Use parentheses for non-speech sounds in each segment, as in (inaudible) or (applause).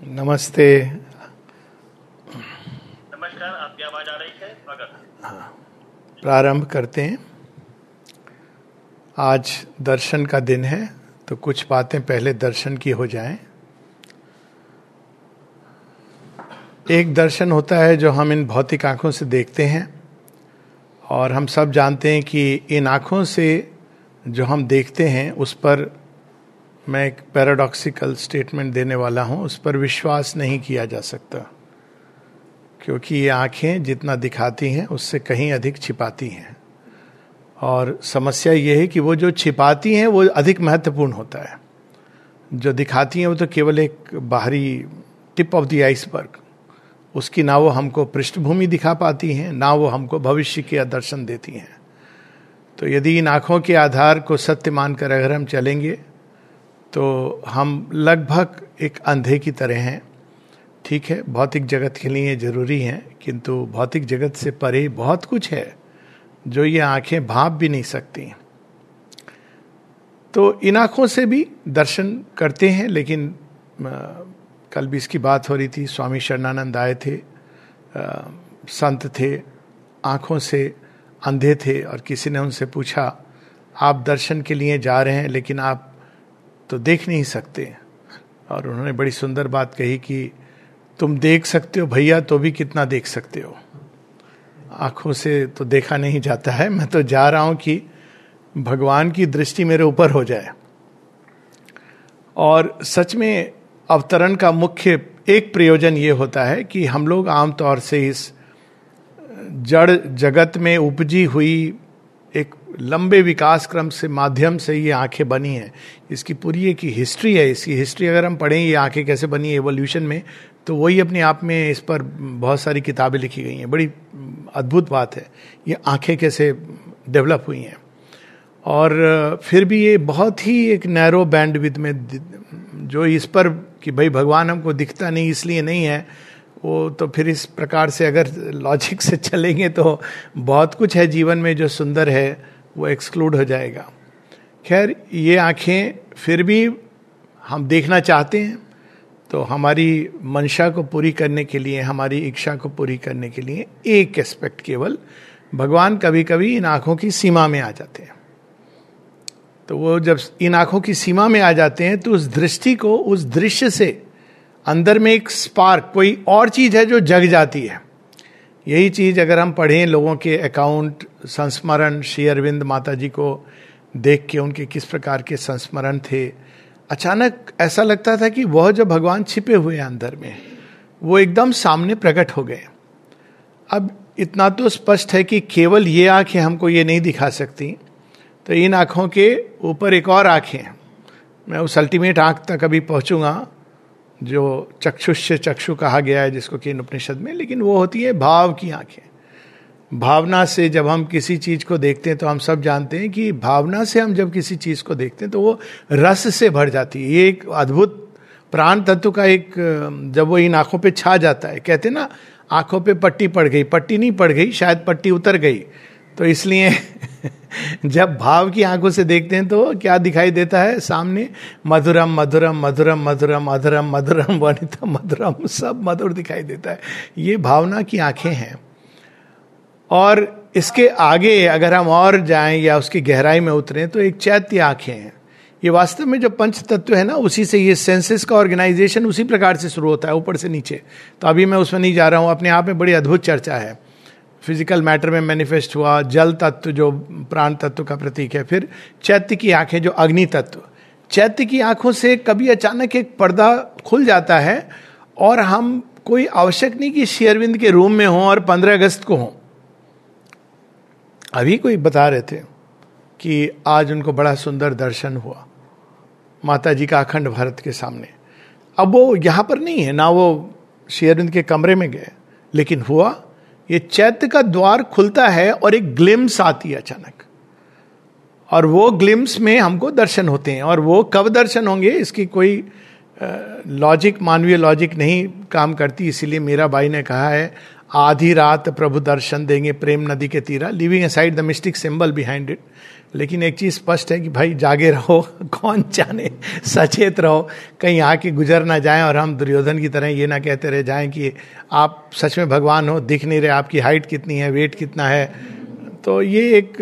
नमस्ते। नमस्कार आपकी आवाज़ आ रही है? स्वागत। हाँ। प्रारंभ करते हैं। आज दर्शन का दिन है तो कुछ बातें पहले दर्शन की हो जाएँ। एक दर्शन होता है जो हम इन भौतिक आँखों से देखते हैं और हम सब जानते हैं कि इन आँखों से जो हम देखते हैं उस पर मैं एक पैराडॉक्सिकल स्टेटमेंट देने वाला हूँ, उस पर विश्वास नहीं किया जा सकता। क्योंकि ये आँखें जितना दिखाती हैं, उससे कहीं अधिक छिपाती हैं। और समस्या ये है कि वो जो छिपाती हैं, वो अधिक महत्वपूर्ण होता है। जो दिखाती हैं, वो तो केवल एक बाहरी टिप ऑफ़ द आइसबर्ग। उसकी ना वो हमको पृष्ठभूमि दिखा पाती हैं, ना वो हमको भविष्य के दर्शन देती हैं। तो यदि इन आँखों के आधार को सत्य मानकर अगर हम चलेंगे तो हम लगभग एक अंधे की तरह हैं। ठीक है भौतिक जगत के लिए ज़रूरी है किंतु भौतिक जगत से परे बहुत कुछ है जो ये आँखें भाप भी नहीं सकती। तो इन आँखों से भी दर्शन करते हैं लेकिन आ, कल भी इसकी बात हो रही थी स्वामी शरणानंद आए थे आ, संत थे आँखों से अंधे थे और किसी ने उनसे पूछा आप दर्शन के लिए जा रहे हैं लेकिन आप तो देख नहीं सकते। और उन्होंने बड़ी सुंदर बात कही कि तुम देख सकते हो भैया तो भी कितना देख सकते हो। आँखों से तो देखा नहीं जाता है। मैं तो जा रहा हूँ कि भगवान की दृष्टि मेरे ऊपर हो जाए। और सच में अवतरण का मुख्य एक प्रयोजन ये होता है कि हम लोग आमतौर से इस जड़ जगत में उपजी हुई एक लंबे विकास क्रम से माध्यम से ये आँखें बनी हैं। इसकी पूरी एक हिस्ट्री है। इसकी हिस्ट्री अगर हम पढ़ें, ये आँखें कैसे बनी एवोल्यूशन में तो वही अपने आप में इस पर बहुत सारी किताबें लिखी गई हैं। बड़ी अद्भुत बात है। ये आँखें कैसे डेवलप हुई हैं। और फिर भी ये बहुत ही एक नैरो बैंड विद में जो इस पर कि भाई भगवान हमको दिखता नहीं, इसलिए नहीं है वो तो फिर इस प्रकार से अगर लॉजिक से चलेंगे तो बहुत कुछ है जीवन में जो सुंदर है, वो एक्सक्लूड हो जाएगा। खैर, ये आँखें फिर भी हम देखना चाहते हैं तो हमारी मंशा को पूरी करने के लिए, हमारी इच्छा को पूरी करने के लिए एक एस्पेक्ट केवल भगवान कभी कभी इन आँखों की सीमा में आ जाते हैं। तो वो जब इन आँखों की सीमा में आ जाते हैं तो उस दृष्टि को, उस दृश्य से अंदर में एक स्पार्क कोई और चीज़ है जो जग जाती है। यही चीज़ अगर हम पढ़ें लोगों के अकाउंट संस्मरण, श्री अरविंद माता जी को देख के उनके किस प्रकार के संस्मरण थे, अचानक ऐसा लगता था कि वह जो भगवान छिपे हुए हैं अंदर में, वो एकदम सामने प्रकट हो गए। अब इतना तो स्पष्ट है कि केवल ये आँखें हमको ये नहीं दिखा सकती। तो इन आँखों के ऊपर एक और आँखें मैं उस अल्टीमेट आँख तक अभी पहुंचूँगा। जो चक्षुष्य चक्षु कहा गया है जिसको कि उपनिषद में, लेकिन वो होती है भाव की आँखें। भावना से जब हम किसी चीज़ को देखते हैं तो हम सब जानते हैं कि भावना से हम जब किसी चीज़ को देखते हैं तो वो रस से भर जाती है। ये एक अद्भुत प्राण तत्व का एक, जब वो इन आँखों पे छा जाता है, कहते ना, आँखों पे पट्टी पड़ गई, पट्टी नहीं पड़ गई, शायद पट्टी उतर गई। तो इसलिए जब भाव की आँखों से देखते हैं तो क्या दिखाई देता है? सामने, मधुरम मधुरम मधुरम मधुरम मधुरम मधुरम वनितम मधुरम, सब मधुर दिखाई देता है। ये भावना की आँखें हैं। और इसके आगे अगर हम और जाएँ या उसकी गहराई में उतरें तो एक चैत्य आँखें हैं। ये वास्तव में जो पंच तत्व है ना, उसी से ये सेंसेस का ऑर्गेनाइजेशन उसी प्रकार से शुरू होता है, ऊपर से नीचे। तो अभी मैं उसमें नहीं जा रहा हूँ, अपने आप में बड़ी अद्भुत चर्चा है। फ़िज़िकल मैटर में मैनिफेस्ट हुआ, जल तत्व जो प्राण तत्व का प्रतीक है, फिर चैत्य की आँखें जो अग्नि तत्व। चैत्य की आँखों से कभी अचानक एक पर्दा खुल जाता है और हम कोई आवश्यक नहीं कि शेयरविंद के रूम में हो और पंद्रह अगस्त को हों। अभी कोई बता रहे थे कि आज उनको बड़ा सुंदर दर्शन हुआ माता जी का अखंड भारत के सामने। अब वो यहाँ पर नहीं है, ना वो शेयरविंद के कमरे में गए, लेकिन हुआ ये चैत्य का द्वार खुलता है और एक ग्लिम्स आती है अचानक। और वो ग्लिम्स में हमको दर्शन होते हैं। और वो कब दर्शन होंगे, इसकी कोई लॉजिक, मानवीय लॉजिक नहीं काम करती। इसीलिए मेरा भाई ने कहा है, आधी रात प्रभु दर्शन देंगे प्रेम नदी के तीरा। Leaving aside the mystic symbol behind it लेकिन एक चीज़ स्पष्ट है कि भाई, जागे रहो, (laughs) कौन जाने, सचेत रहो, कहीं आके गुजर ना जाए और हम दुर्योधन की तरह ये ना कहते रह जाएँ कि आप सच में भगवान हो, दिख नहीं रहे, आपकी हाइट कितनी है वेट कितना है। तो ये एक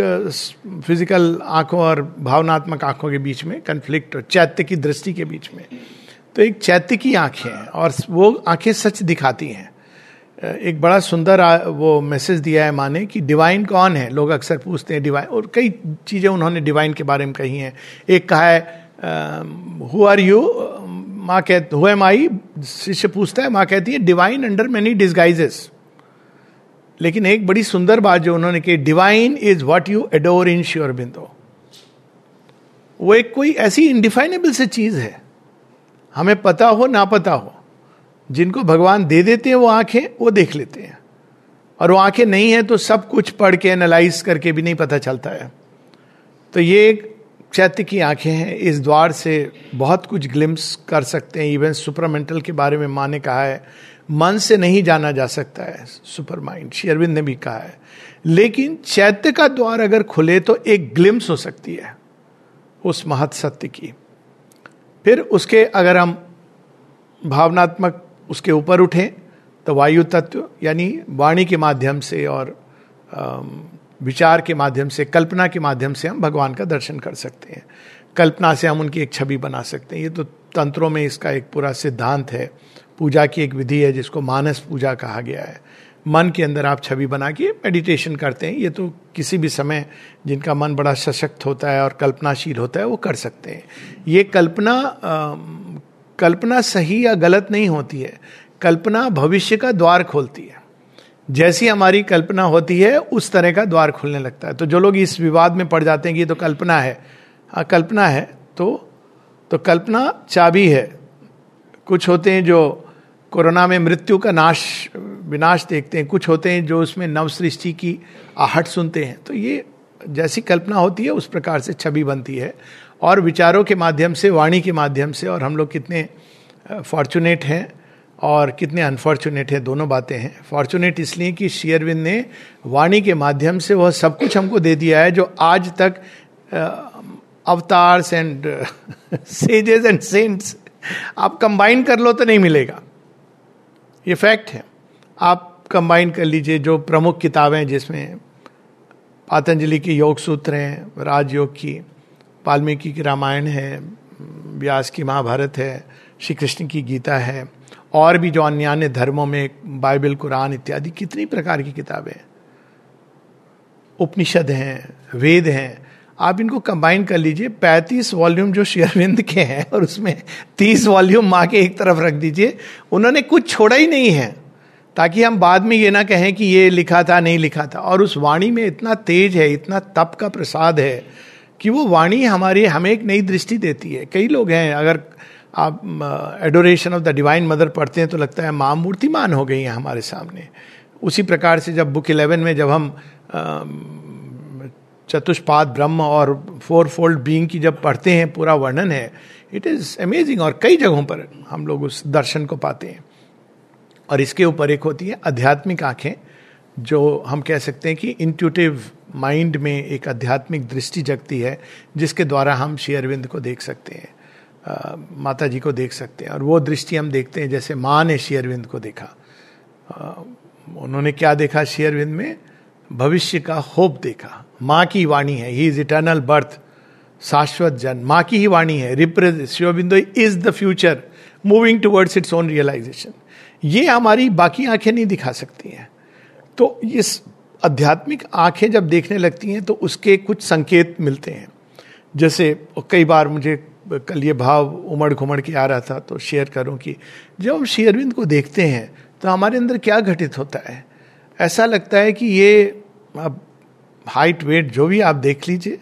फ़िज़िकल आँखों और भावनात्मक आँखों के बीच में कन्फ्लिक्ट चैत्य की दृष्टि के बीच में। तो एक चैत्य की आँखें हैं और वो आँखें सच दिखाती हैं। एक बड़ा सुंदर वो मैसेज दिया है माने कि डिवाइन कौन है? लोग अक्सर पूछते हैं डिवाइन और कई चीज़ें उन्होंने डिवाइन के बारे में कही हैं। एक कहा है हु आर यू माँ कहते हु एम आई शिष्य पूछता है, माँ कहती है डिवाइन अंडर मैनी डिस्गाइजेस लेकिन एक बड़ी सुंदर बात जो उन्होंने की divine is what you adore in Sri Aurobindo. वो एक कोई ऐसी इनडिफाइनेबल से चीज़ है। हमें पता हो, ना पता हो। जिनको भगवान दे देते हैं वो आँखें, वो देख लेते हैं। और वो आँखें नहीं है तो सब कुछ पढ़ के एनालाइज करके भी नहीं पता चलता है। तो ये चैत्य की आँखें हैं। इस द्वार से बहुत कुछ ग्लिम्स कर सकते हैं। इवन सुपरमेंटल के बारे में माँ ने कहा है, मन से नहीं जाना जा सकता है। सुपर माइंड शेरविंद ने भी कहा है। लेकिन चैत्य का द्वार अगर खुले तो एक ग्लिम्स हो सकती है, उस महत सत्य की। फिर उसके अगर हम भावनात्मक उसके ऊपर उठें तो वायु तत्व, यानी वाणी के माध्यम से और विचार के माध्यम से, कल्पना के माध्यम से हम भगवान का दर्शन कर सकते हैं। कल्पना से हम उनकी एक छवि बना सकते हैं। ये तो तंत्रों में इसका एक पूरा सिद्धांत है। पूजा की एक विधि है जिसको मानस पूजा कहा गया है। मन के अंदर आप छवि बना के मेडिटेशन करते हैं। ये तो किसी भी समय जिनका मन बड़ा सशक्त होता है और कल्पनाशील होता है, वो कर सकते हैं। ये कल्पना कल्पना सही या गलत नहीं होती है। कल्पना भविष्य का द्वार खोलती है। जैसी हमारी कल्पना होती है, उस तरह का द्वार खुलने लगता है। तो जो लोग इस विवाद में पड़ जाते हैं कि ये तो कल्पना है हाँ कल्पना है तो तो कल्पना चाबी है। कुछ होते हैं जो कोरोना में मृत्यु का नाश, विनाश देखते हैं। कुछ होते हैं जो उसमें नव सृष्टि की आहट सुनते हैं। तो ये जैसी कल्पना होती है, उस प्रकार से छवि बनती है। और विचारों के माध्यम से, वाणी के माध्यम से, और हम लोग कितने फॉर्चुनेट हैं और कितने अनफॉर्चुनेट हैं, दोनों बातें हैं। फॉर्चुनेट इसलिए कि शेयरविंद ने वाणी के माध्यम से वह सब कुछ हमको दे दिया है जो आज तक avatars and sages and saints आप कंबाइन कर लो तो नहीं मिलेगा। ये फैक्ट है। आप कंबाइन कर लीजिए जो प्रमुख किताबें जिसमें पातंजलि की योग सूत्र हैं, राजयोग की वाल्मीकि की रामायण है, व्यास की महाभारत है श्री कृष्ण की गीता है, और भी जो अन्य धर्मों में बाइबल, कुरान इत्यादि कितनी प्रकार की किताबें उपनिषद हैं, वेद हैं। आप इनको कंबाइन कर लीजिए, पैंतीस वॉल्यूम जो शेयरविंद के हैं, और उसमें तीस वॉल्यूम माँ के एक तरफ़ रख दीजिए, उन्होंने कुछ छोड़ा ही नहीं है, ताकि हम बाद में ये ना कहें कि ये लिखा था, नहीं लिखा था। और उस वाणी में इतना तेज है, इतना तप का प्रसाद है कि वो वाणी हमारी, हमें एक नई दृष्टि देती है। कई लोग हैं, अगर आप adoration of the divine mother पढ़ते हैं तो लगता है माँ मूर्तिमान हो गई हैं हमारे सामने। उसी प्रकार से जब बुक इलेवन में जब हम चतुष्पाद ब्रह्म और फोर फोल्ड बींग की जब पढ़ते हैं, पूरा वर्णन है इट इज़ अमेजिंग और कई जगहों पर हम लोग उस दर्शन को पाते हैं। और इसके ऊपर एक होती है आध्यात्मिक आँखें, जो हम कह सकते हैं कि इंट्यूटिव माइंड में एक आध्यात्मिक दृष्टि जगती है जिसके द्वारा हम शेयरविंद को देख सकते हैं माता जी को देख सकते हैं। और वो दृष्टि हम देखते हैं जैसे माँ ने शेयरविंद को देखा। आ, उन्होंने क्या देखा शेयरविंद में? भविष्य का होप देखा। माँ की वाणी है ही इज़ इटर्नल बर्थ शाश्वत जन माँ की ही वाणी है represent शिवबिंदु is the future moving towards its own realization ये हमारी बाकी आँखें नहीं दिखा सकती हैं। तो इस आध्यात्मिक आँखें जब देखने लगती हैं तो उसके कुछ संकेत मिलते हैं। जैसे, कई बार मुझे कल ये भाव उमड़ घुमड़ के आ रहा था तो शेयर करूँ कि जब हम शेयरविंद को देखते हैं तो हमारे अंदर क्या घटित होता है? ऐसा लगता है कि ये, अब हाइट, वेट जो भी आप देख लीजिए,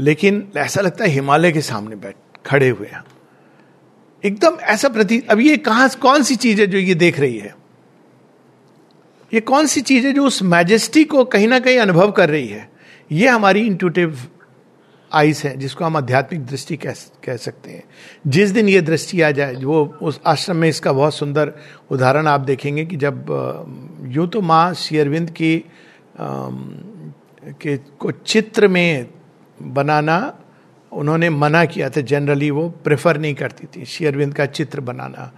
लेकिन ऐसा लगता है हिमालय के सामने बैठ, खड़े हुए हैं। एकदम ऐसा प्रतीत, अब ये कहाँ, कौन सी चीज़ है जो ये देख रही है? ये कौन सी चीज़ है जो उस मैजेस्टी को कहीं ना कहीं अनुभव कर रही है? ये हमारी इंटूटिव आइस है, जिसको हम आध्यात्मिक दृष्टि कह कह सकते हैं। जिस दिन ये दृष्टि आ जाए, वो उस आश्रम में इसका बहुत सुंदर उदाहरण आप देखेंगे कि जब यूँ तो माँ शेयरविंद की के को चित्र में बनाना उन्होंने मना किया था। जनरली वो प्रेफर नहीं करती थी शेयरविंद का चित्र बनाना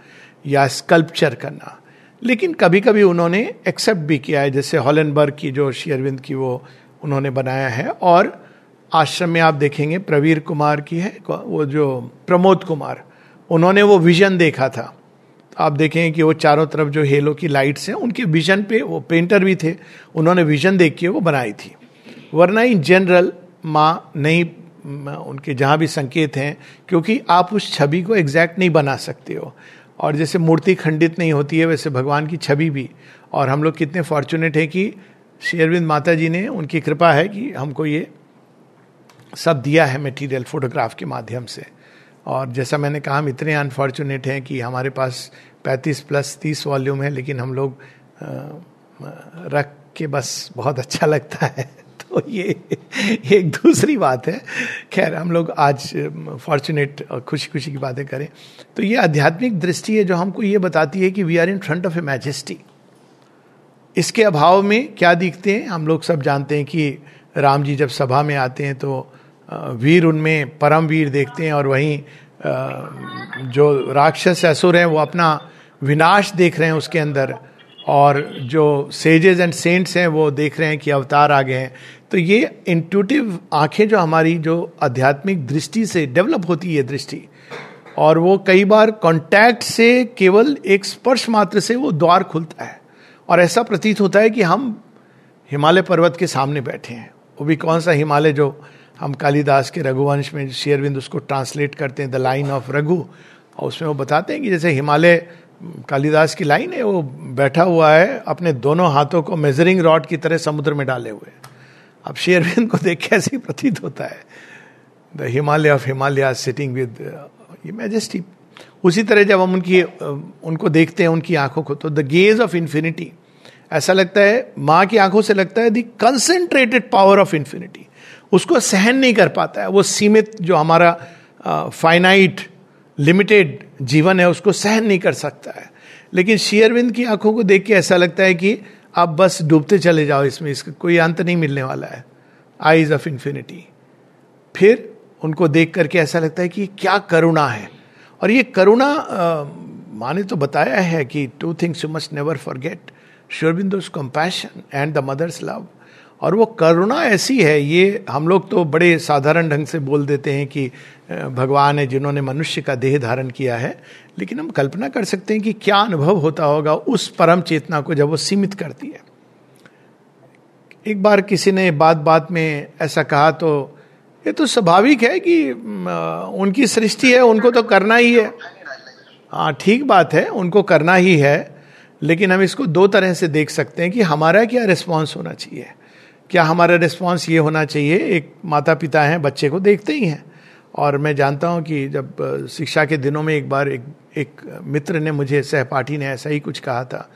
या स्कल्पचर करना। लेकिन कभी कभी उन्होंने एक्सेप्ट भी किया है, जैसे हॉलनबर्ग की, जो शेयरविंद की वो उन्होंने बनाया है, और आश्रम में आप देखेंगे, प्रवीर कुमार की है, वो जो प्रमोद कुमार, उन्होंने वो विजन देखा था। आप देखेंगे कि वो चारों तरफ़ जो हेलो की लाइट्स हैं, उनके विजन पे वो पेंटर भी थे, उन्होंने विजन देख के वो बनाई थी। वरना इन जनरल माँ नहीं, उनके जहाँ भी संकेत हैं, क्योंकि आप उस छवि को एग्जैक्ट नहीं बना सकते हो। और जैसे मूर्ति खंडित नहीं होती है, वैसे भगवान की छवि भी। और हम लोग कितने फॉर्चुनेट हैं कि शेरविंद माता जी ने उनकी कृपा है कि हमको ये सब दिया है मटेरियल फोटोग्राफ के माध्यम से। और जैसा मैंने कहा, हम इतने अनफॉर्चुनेट हैं कि हमारे पास 35 प्लस 30 वॉल्यूम है, लेकिन हम लोग रख के बस बहुत अच्छा लगता है। तो ये एक दूसरी बात है। खैर, हम लोग आज फॉर्चुनेट खुशी खुशी की बातें करें। तो ये आध्यात्मिक दृष्टि है जो हमको ये बताती है कि we are in front of a majesty इसके अभाव में क्या दिखते हैं? हम लोग सब जानते हैं कि राम जी जब सभा में आते हैं तो वीर उनमें परम वीर देखते हैं और वहीं जो राक्षस असुर हैं वो अपना विनाश देख रहे हैं उसके अंदर। और जो सेजेस एंड सेंट्स हैं, वो देख रहे हैं कि अवतार आ गए हैं। तो ये इंट्यूटिव आँखें जो हमारी, जो आध्यात्मिक दृष्टि से डेवलप होती है दृष्टि, और वो कई बार कांटेक्ट से केवल एक स्पर्श मात्र से वो द्वार खुलता है। और ऐसा प्रतीत होता है कि हम हिमालय पर्वत के सामने बैठे हैं। वो भी कौन सा हिमालय जो हम कालिदास के रघुवंश में शेयरविंद उसको ट्रांसलेट करते हैं द लाइन ऑफ़ रघु और उसमें वो बताते हैं कि जैसे हिमालय कालिदास की लाइन है, वो बैठा हुआ है, अपने दोनों हाथों को मेजरिंग रॉड की तरह समुद्र में डाले हुए अब शेयरविंद को देख कैसे प्रतीत होता है। The Himalaya of Himalaya sitting with majesty उसी तरह जब हम उनकी उनको देखते हैं, उनकी आँखों को तो द गेज ऑफ़ इन्फिनिटी ऐसा लगता है, माँ की आँखों से लगता है the concentrated power of infinity उसको सहन नहीं कर पाता है, वो सीमित जो हमारा फाइनाइट लिमिटेड जीवन है, उसको सहन नहीं कर सकता है। लेकिन शेयरविंद की आँखों को देख के ऐसा लगता है कि आप बस डूबते चले जाओ इसमें, इसका कोई अंत नहीं मिलने वाला है। आईज ऑफ़ इंफिनिटी फिर उनको देख करके ऐसा लगता है कि क्या करुणा है। और ये करुणा माने तो बताया है कि two things you must never forget Sri Aurobindo's compassion and the mother's love और वो करुणा ऐसी है, ये हम लोग तो बड़े साधारण ढंग से बोल देते हैं कि भगवान है जिन्होंने मनुष्य का देह धारण किया है, लेकिन हम कल्पना कर सकते हैं कि क्या अनुभव होता होगा उस परम चेतना को जब वो सीमित करती है। एक बार किसी ने बात बात में ऐसा कहा तो ये तो स्वाभाविक है कि उनकी सृष्टि है, उनको तो करना ही है। हाँ ठीक बात है, उनको करना ही है, लेकिन हम इसको दो तरह से देख सकते हैं कि हमारा क्या रिस्पॉन्स होना चाहिए। क्या हमारा रिस्पॉन्स ये होना चाहिए, एक माता पिता हैं, बच्चे को देखते ही हैं। और मैं जानता हूँ कि जब शिक्षा के दिनों में एक बार एक एक मित्र ने मुझे, सहपाठी ने ऐसा ही कुछ कहा था।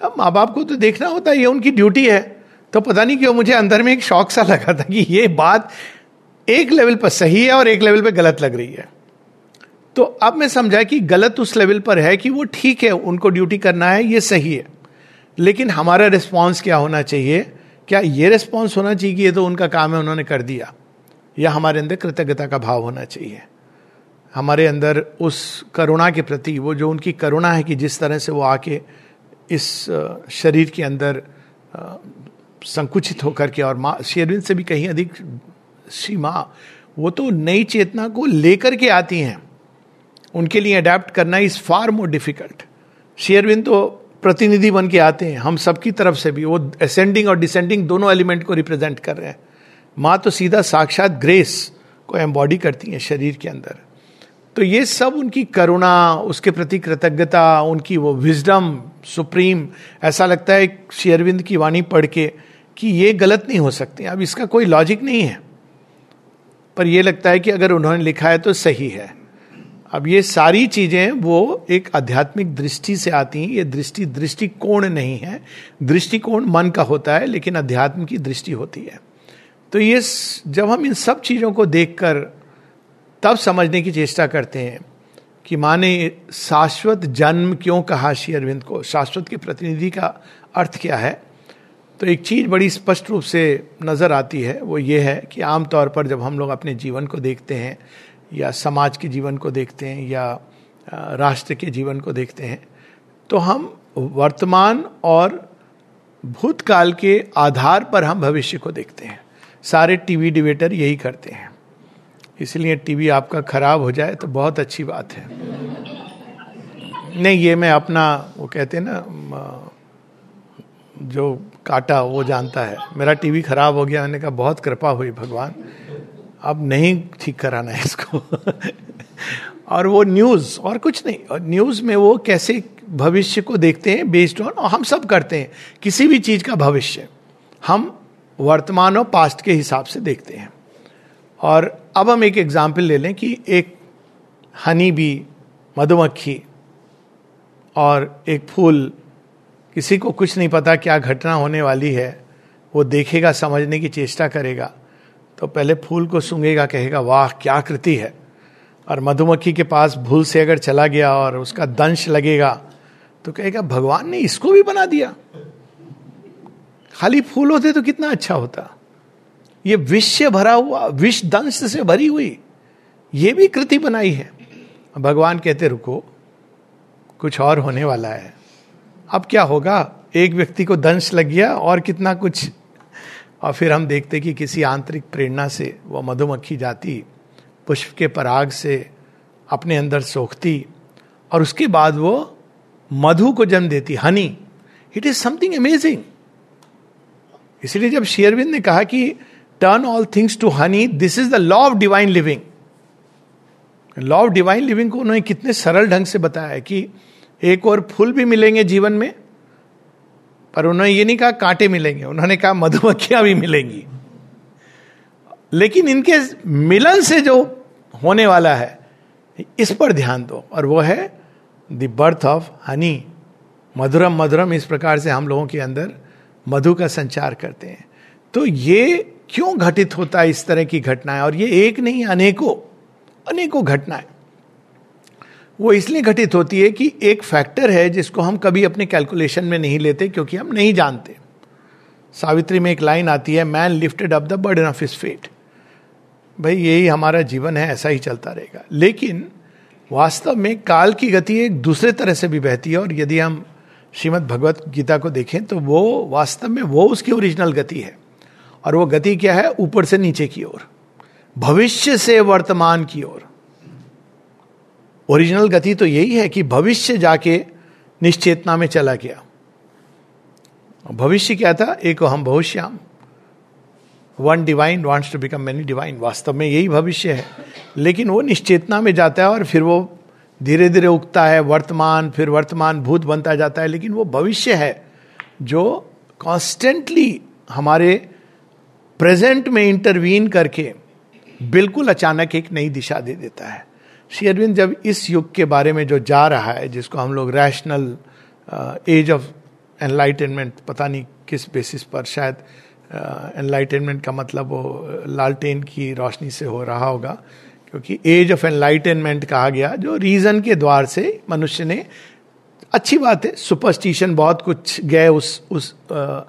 अब माँ बाप को तो देखना होता है ये उनकी ड्यूटी है। तो पता नहीं क्यों मुझे अंदर में एक शौक सा लगा था कि ये बात एक लेवल पर सही है और एक लेवल पर गलत लग रही है। तो अब मैं समझा कि गलत उस लेवल पर है कि वो ठीक है, उनको ड्यूटी करना है, ये सही है। लेकिन हमारा रिस्पॉन्स क्या होना चाहिए? क्या ये रिस्पॉन्स होना चाहिए कि ये तो उनका काम है, उन्होंने कर दिया? या हमारे अंदर कृतज्ञता का भाव होना चाहिए। हमारे अंदर उस करुणा के प्रति, वो जो उनकी करुणा है कि जिस तरह से वो आके इस शरीर के अंदर संकुचित होकर के और माँ शेरविन से भी कहीं अधिक श्री माँ वो तो नई चेतना को लेकर के आती हैं। उनके लिए अडेप्ट करना इज़ फार मोर डिफ़िकल्ट। शेयरविन तो प्रतिनिधि बन के आते हैं, हम सबकी तरफ़ से भी, वो असेंडिंग और डिसेंडिंग दोनों एलिमेंट को रिप्रेजेंट कर रहे हैं। माँ तो सीधा साक्षात ग्रेस को एम्बॉडी करती हैं शरीर के अंदर। तो ये सब उनकी करुणा, उसके प्रति कृतज्ञता, उनकी वो विजडम सुप्रीम ऐसा लगता है शेयरविंद की वाणी पढ़ के कि ये गलत नहीं हो सकती। अब इसका कोई लॉजिक नहीं है। पर यह लगता है कि अगर उन्होंने लिखा है तो सही है। अब ये सारी चीज़ें वो एक आध्यात्मिक दृष्टि से आती हैं। ये दृष्टि, दृष्टिकोण नहीं है। दृष्टिकोण मन का होता है, लेकिन अध्यात्म की दृष्टि होती है। तो ये जब हम इन सब चीज़ों को देखकर तब समझने की चेष्टा करते हैं कि माने शाश्वत जन्म क्यों कहा श्री अरविंद को? शाश्वत के प्रतिनिधि का अर्थ क्या है? तो एक चीज़ बड़ी स्पष्ट रूप से नज़र आती है, वो ये है कि आमतौर पर जब हम लोग अपने जीवन को देखते हैं या समाज के जीवन को देखते हैं या राष्ट्र के जीवन को देखते हैं तो हम वर्तमान और भूतकाल के आधार पर हम भविष्य को देखते हैं। सारे टीवी डिबेटर यही करते हैं। इसलिए टीवी आपका खराब हो जाए तो बहुत अच्छी बात है। नहीं, ये मैं अपना, वो कहते हैं ना जो काटा, वो जानता है। मेरा टीवी खराब हो गया मैंने कहा बहुत कृपा हुई भगवान। अब नहीं ठीक कराना है इसको। (laughs) और वो न्यूज़, और कुछ नहीं। और न्यूज़ में वो कैसे भविष्य को देखते हैं बेस्ड ऑन और हम सब करते हैं। किसी भी चीज़ का भविष्य। हम वर्तमान और पास्ट के हिसाब से देखते हैं। और अब हम एक एग्ज़ाम्पल ले लें कि एक हनी बी मधुमक्खी और एक फूल, किसी को कुछ नहीं पता क्या घटना होने वाली है, वो देखेगा, समझने की चेष्टा करेगा तो पहले फूल को सूंघेगा, कहेगा, वाह, क्या कृति है। और मधुमक्खी के पास भूल से अगर चला गया और उसका दंश लगेगा तो कहेगा, भगवान ने इसको भी बना दिया। खाली फूल होते तो कितना अच्छा होता। ये विष से भरा हुआ विष दंश से भरी हुई, ये भी कृति बनाई है। भगवान कहते, रुको, कुछ और होने वाला है। अब क्या होगा? एक व्यक्ति को दंश लग गया और कितना कुछ। और फिर हम देखते कि किसी आंतरिक प्रेरणा से वह मधुमक्खी जाती, पुष्प के पराग से अपने अंदर सोखती, और उसके बाद वो मधु को जन्म देती। Honey it is something amazing इसलिए जब शेयरविंद ने कहा कि turn all things to honey this is the law of divine living law of divine living को उन्होंने कितने सरल ढंग से बताया है कि एक और फूल भी मिलेंगे जीवन में, पर उन्होंने ये नहीं कहा कांटे मिलेंगे, उन्होंने कहा मधुमक्खियाँ भी मिलेंगी। लेकिन इनके मिलन से जो होने वाला है, इस पर ध्यान दो, और वो है द बर्थ ऑफ़ हनी मधुरम मधुरम इस प्रकार से हम लोगों के अंदर मधु का संचार करते हैं। तो ये क्यों घटित होता है इस तरह की घटनाएँ? और ये एक नहीं, अनेकों अनेकों घटनाएँ। वो इसलिए घटित होती है कि एक फैक्टर है जिसको हम कभी अपने कैलकुलेशन में नहीं लेते क्योंकि हम नहीं जानते। सावित्री में एक लाइन आती है man lifted up the burden of his fate भाई, यही हमारा जीवन है, ऐसा ही चलता रहेगा। लेकिन वास्तव में काल की गति एक दूसरे तरह से भी बहती है और यदि हम श्रीमद भगवत गीता को देखें तो वो वास्तव में वो उसकी ओरिजिनल गति है। और वो गति क्या है? ऊपर से नीचे की ओर। भविष्य से वर्तमान की ओर। ओरिजिनल गति तो यही है कि भविष्य जाके निश्चेतना में चला गया। भविष्य क्या था? एक हम भविष्याम one divine wants to become many divine वास्तव में यही भविष्य है। लेकिन वो निश्चेतना में जाता है और फिर वो धीरे धीरे उगता है वर्तमान फिर वर्तमान भूत बनता जाता है लेकिन वो भविष्य है जो कॉन्स्टेंटली हमारे प्रेजेंट में इंटरवीन करके बिल्कुल अचानक एक नई दिशा दे देता है। श्री अरविंद जब इस युग के बारे में जो जा रहा है जिसको हम लोग रैशनल एज ऑफ़ एनलाइटनमेंट पता नहीं किस बेसिस पर शायद एनलाइटनमेंट uh, का मतलब वो लालटेन की रोशनी से हो रहा होगा क्योंकि एज ऑफ़ एनलाइटनमेंट कहा गया जो रीजन के द्वार से मनुष्य ने अच्छी बात है सुपरस्टिशन बहुत कुछ गए उस उस आ,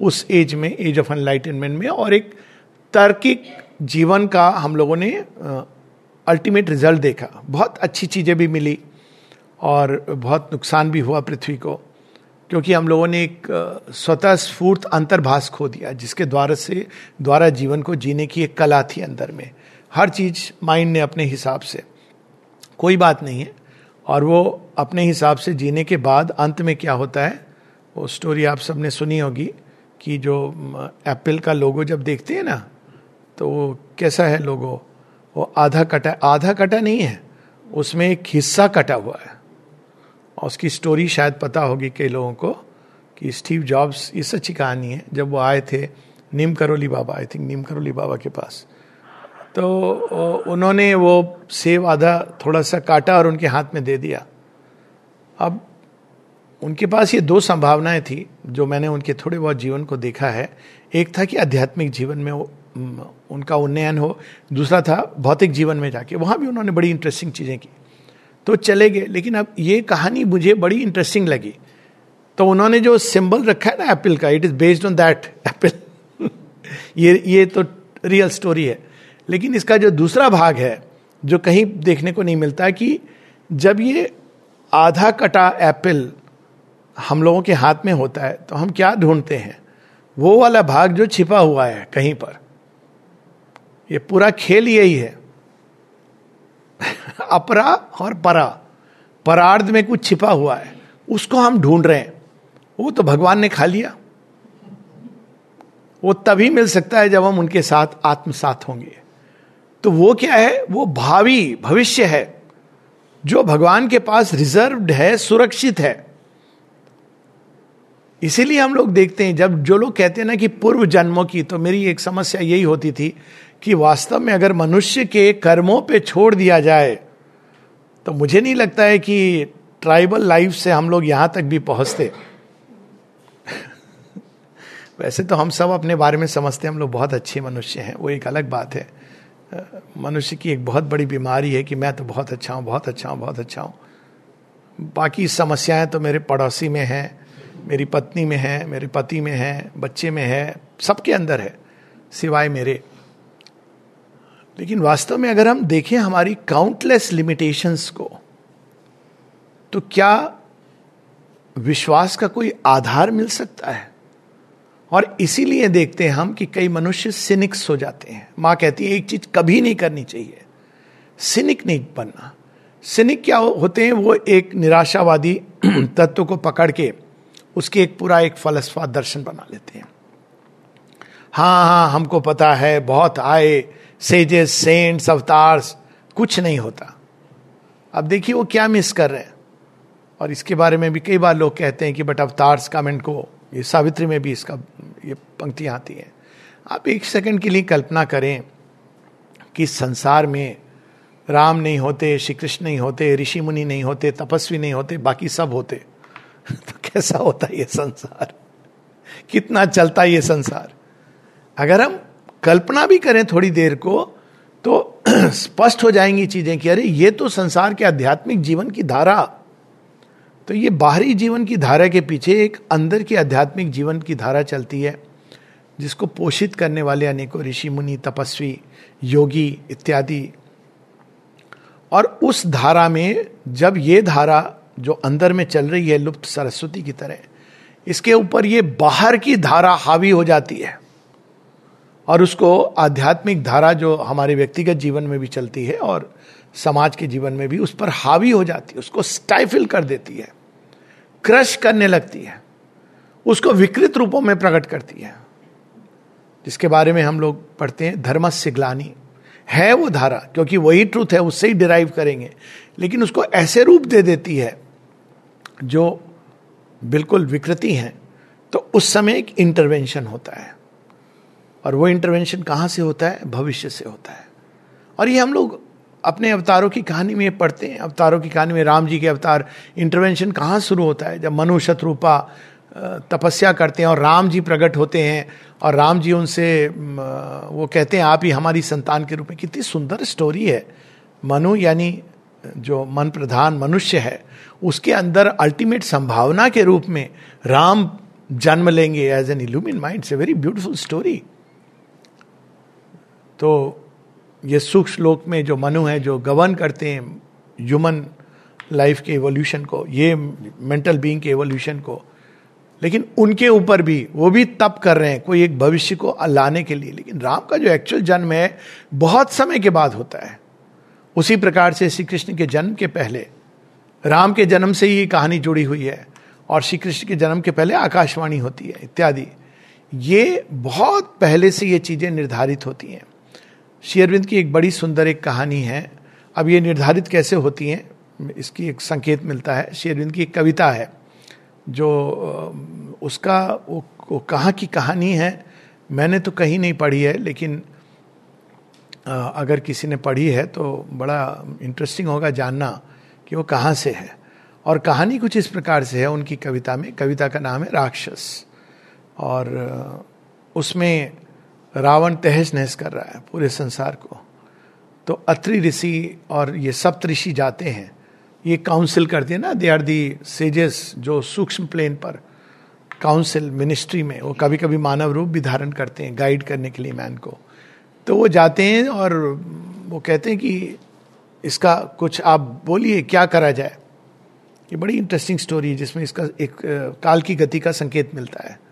उस एज में एज ऑफ़ एनलाइटनमेंट में और एक तार्किक जीवन का हम लोगों ने अल्टीमेट रिज़ल्ट देखा। बहुत अच्छी चीज़ें भी मिली और बहुत नुकसान भी हुआ पृथ्वी को क्योंकि हम लोगों ने एक स्वतः स्फूर्त अंतर्भाष खो दिया जिसके द्वारा से द्वारा जीवन को जीने की एक कला थी अंदर में। हर चीज़ माइंड ने अपने हिसाब से। कोई बात नहीं है। और वो अपने हिसाब से जीने के बाद अंत में क्या होता है, वो स्टोरी आप सबने सुनी होगी कि जो एप्पल का लोगो जब देखते हैं ना तो वो कैसा है लोगो वो आधा कटा आधा कटा नहीं है, उसमें एक हिस्सा कटा हुआ है। और उसकी स्टोरी शायद पता होगी कई लोगों को कि स्टीव जॉब्स ये सच्ची कहानी है, जब वो आए थे, नीम करोली बाबा आई थिंक नीम करोली बाबा के पास। तो उन्होंने वो सेब आधा थोड़ा सा काटा और उनके हाथ में दे दिया। अब उनके पास ये दो संभावनाएँ थी, जो मैंने उनके थोड़े बहुत जीवन को देखा है। एक था कि आध्यात्मिक जीवन में उनका उन्नयन हो। दूसरा था भौतिक जीवन में जाके। वहाँ भी उन्होंने बड़ी इंटरेस्टिंग चीज़ें की। तो चले गए, लेकिन अब ये कहानी मुझे बड़ी इंटरेस्टिंग लगी। तो उन्होंने जो सिंबल रखा है ना एप्पल का it is based on that Apple ये ये तो रियल स्टोरी है। लेकिन इसका जो दूसरा भाग है, जो कहीं देखने को नहीं मिलता, कि जब ये आधा कटा एप्पल हम लोगों के हाथ में होता है तो हम क्या ढूंढते हैं? वो वाला भाग जो छिपा हुआ है कहीं पर, ये पूरा खेल यही है। (laughs) अपरा और परा, परार्ध में कुछ छिपा हुआ है, उसको हम ढूंढ रहे हैं। वो तो भगवान ने खा लिया। वो तभी मिल सकता है जब हम उनके साथ आत्मसात होंगे। तो वो क्या है? वो भावी भविष्य है, जो भगवान के पास रिजर्व्ड है, सुरक्षित है। इसीलिए हम लोग देखते हैं, जब जो लोग कहते हैं ना कि पूर्व जन्मों की तो मेरी एक समस्या यही होती थी कि वास्तव में अगर मनुष्य के कर्मों पे छोड़ दिया जाए तो मुझे नहीं लगता है कि ट्राइबल लाइफ से हम लोग यहाँ तक भी पहुँचते। (laughs) वैसे तो हम सब अपने बारे में समझते हैं, हम लोग बहुत अच्छे मनुष्य हैं, वो एक अलग बात है। मनुष्य की एक बहुत बड़ी बीमारी है कि मैं तो बहुत अच्छा हूँ, बहुत अच्छा हूँ, बहुत अच्छा हूँ। बाकी समस्याएँ तो मेरे पड़ोसी में हैं, मेरी पत्नी में है, मेरे पति में है, बच्चे में है, सबके अंदर है, सिवाय मेरे। लेकिन वास्तव में अगर हम देखें हमारी काउंटलेस लिमिटेशंस को तो क्या विश्वास का कोई आधार मिल सकता है? और इसीलिए देखते हैं हम कि कई मनुष्य सिनिक्स हो जाते हैं। माँ कहती है, एक चीज़ कभी नहीं करनी चाहिए। सिनिक नहीं बनना। सिनिक क्या होते हैं, वो एक निराशावादी (clears throat) तत्व को पकड़ के उसके एक पूरा एक फलसफा दर्शन बना लेते हैं। हाँ हाँ हमको पता है, बहुत आए सेजेस सेंट्स अवतार्स कुछ नहीं होता। अब देखिए वो क्या मिस कर रहे हैं। और इसके बारे में भी कई बार लोग कहते हैं कि, बट अवतार्स कमेंट को ये सावित्री में भी इसका, ये पंक्तियाँ आती हैं। आप एक सेकंड के लिए कल्पना करें कि संसार में राम नहीं होते श्री कृष्ण नहीं होते, ऋषि मुनि नहीं होते, तपस्वी नहीं होते, बाकी सब होते। (laughs) तो कैसा होता ये संसार? कितना चलता ये संसार? अगर हम कल्पना भी करें थोड़ी देर को तो (clears throat) स्पष्ट हो जाएँगी चीज़ें कि अरे ये तो संसार के आध्यात्मिक जीवन की धारा तो ये बाहरी जीवन की धारा के पीछे एक अंदर की आध्यात्मिक जीवन की धारा चलती है, जिसको पोषित करने वाले अनेकों ऋषि, मुनि, तपस्वी, योगी इत्यादि। और उस धारा में जब ये धारा जो अंदर में चल रही है, लुप्त सरस्वती की तरह, इसके ऊपर ये बाहर की धारा हावी हो जाती है, और उसको आध्यात्मिक धारा जो हमारे व्यक्तिगत जीवन में भी चलती है और समाज के जीवन में भी उस पर हावी हो जाती है, उसको स्टाइफिल कर देती है क्रश करने लगती है, उसको विकृत रूपों में प्रकट करती है। जिसके बारे में हम लोग पढ़ते हैं, धर्म सिग्लानी। है वो धारा, क्योंकि वही ट्रूथ है, उससे ही डिराइव करेंगे। लेकिन उसको ऐसे रूप दे देती है, जो बिल्कुल विकृति है तो उस समय एक इंटरवेंशन होता है। और वो इंटरवेंशन कहाँ से होता है? भविष्य से होता है। और ये हम लोग अपने अवतारों की कहानी में पढ़ते हैं। अवतारों की कहानी में राम जी के अवतार इंटरवेंशन कहाँ शुरू होता है? जब मनु शत्रुपा तपस्या करते हैं और राम जी प्रकट होते हैं और राम जी उनसे वो कहते हैं, आप ही हमारी संतान के रूप में। कितनी सुंदर स्टोरी है। मनु यानी, जो मन प्रधान मनुष्य है, उसके अंदर अल्टीमेट संभावना के रूप में राम जन्म लेंगे। As an illumined mind a very beautiful story तो ये सूक्ष्म लोक में जो मनु है, जो गवर्न करते हैं ह्यूमन लाइफ के एवोल्यूशन को, ये मेंटल बीइंग के एवोल्यूशन को, लेकिन उनके ऊपर भी, वो भी तप कर रहे हैं कोई एक भविष्य को लाने के लिए। लेकिन राम का जो एक्चुअल जन्म है, बहुत समय के बाद होता है। उसी प्रकार से श्री कृष्ण के जन्म के पहले, राम के जन्म से ही कहानी जुड़ी हुई है और श्री कृष्ण के जन्म के पहले आकाशवाणी होती है, इत्यादि। ये बहुत पहले से ये चीज़ें निर्धारित होती हैं। शेयरविंद की एक बड़ी सुंदर एक कहानी है। अब ये निर्धारित कैसे होती हैं इसकी एक संकेत मिलता है। शेरविंद की एक कविता है जो उसका वो, वो कहाँ की कहानी है मैंने तो कहीं नहीं पढ़ी है लेकिन अगर किसी ने पढ़ी है तो बड़ा इंटरेस्टिंग होगा जानना कि वो कहाँ से है। और कहानी कुछ इस प्रकार से है उनकी कविता में कविता का नाम है राक्षस। और उसमें रावण तहस नहस कर रहा है पूरे संसार को। तो अत्रि ऋषि और ये सप्त ऋषि जाते हैं। ये काउंसिल करते हैं ना दे आर दी सेजेस जो सूक्ष्म प्लेन पर काउंसिल मिनिस्ट्री में, वो कभी कभी मानव रूप भी धारण करते हैं गाइड करने के लिए मैन को। तो वो जाते हैं और वो कहते हैं कि इसका कुछ आप बोलिए, क्या करा जाए? ये बड़ी इंटरेस्टिंग स्टोरी है, जिसमें इसका एक काल की गति का संकेत मिलता है।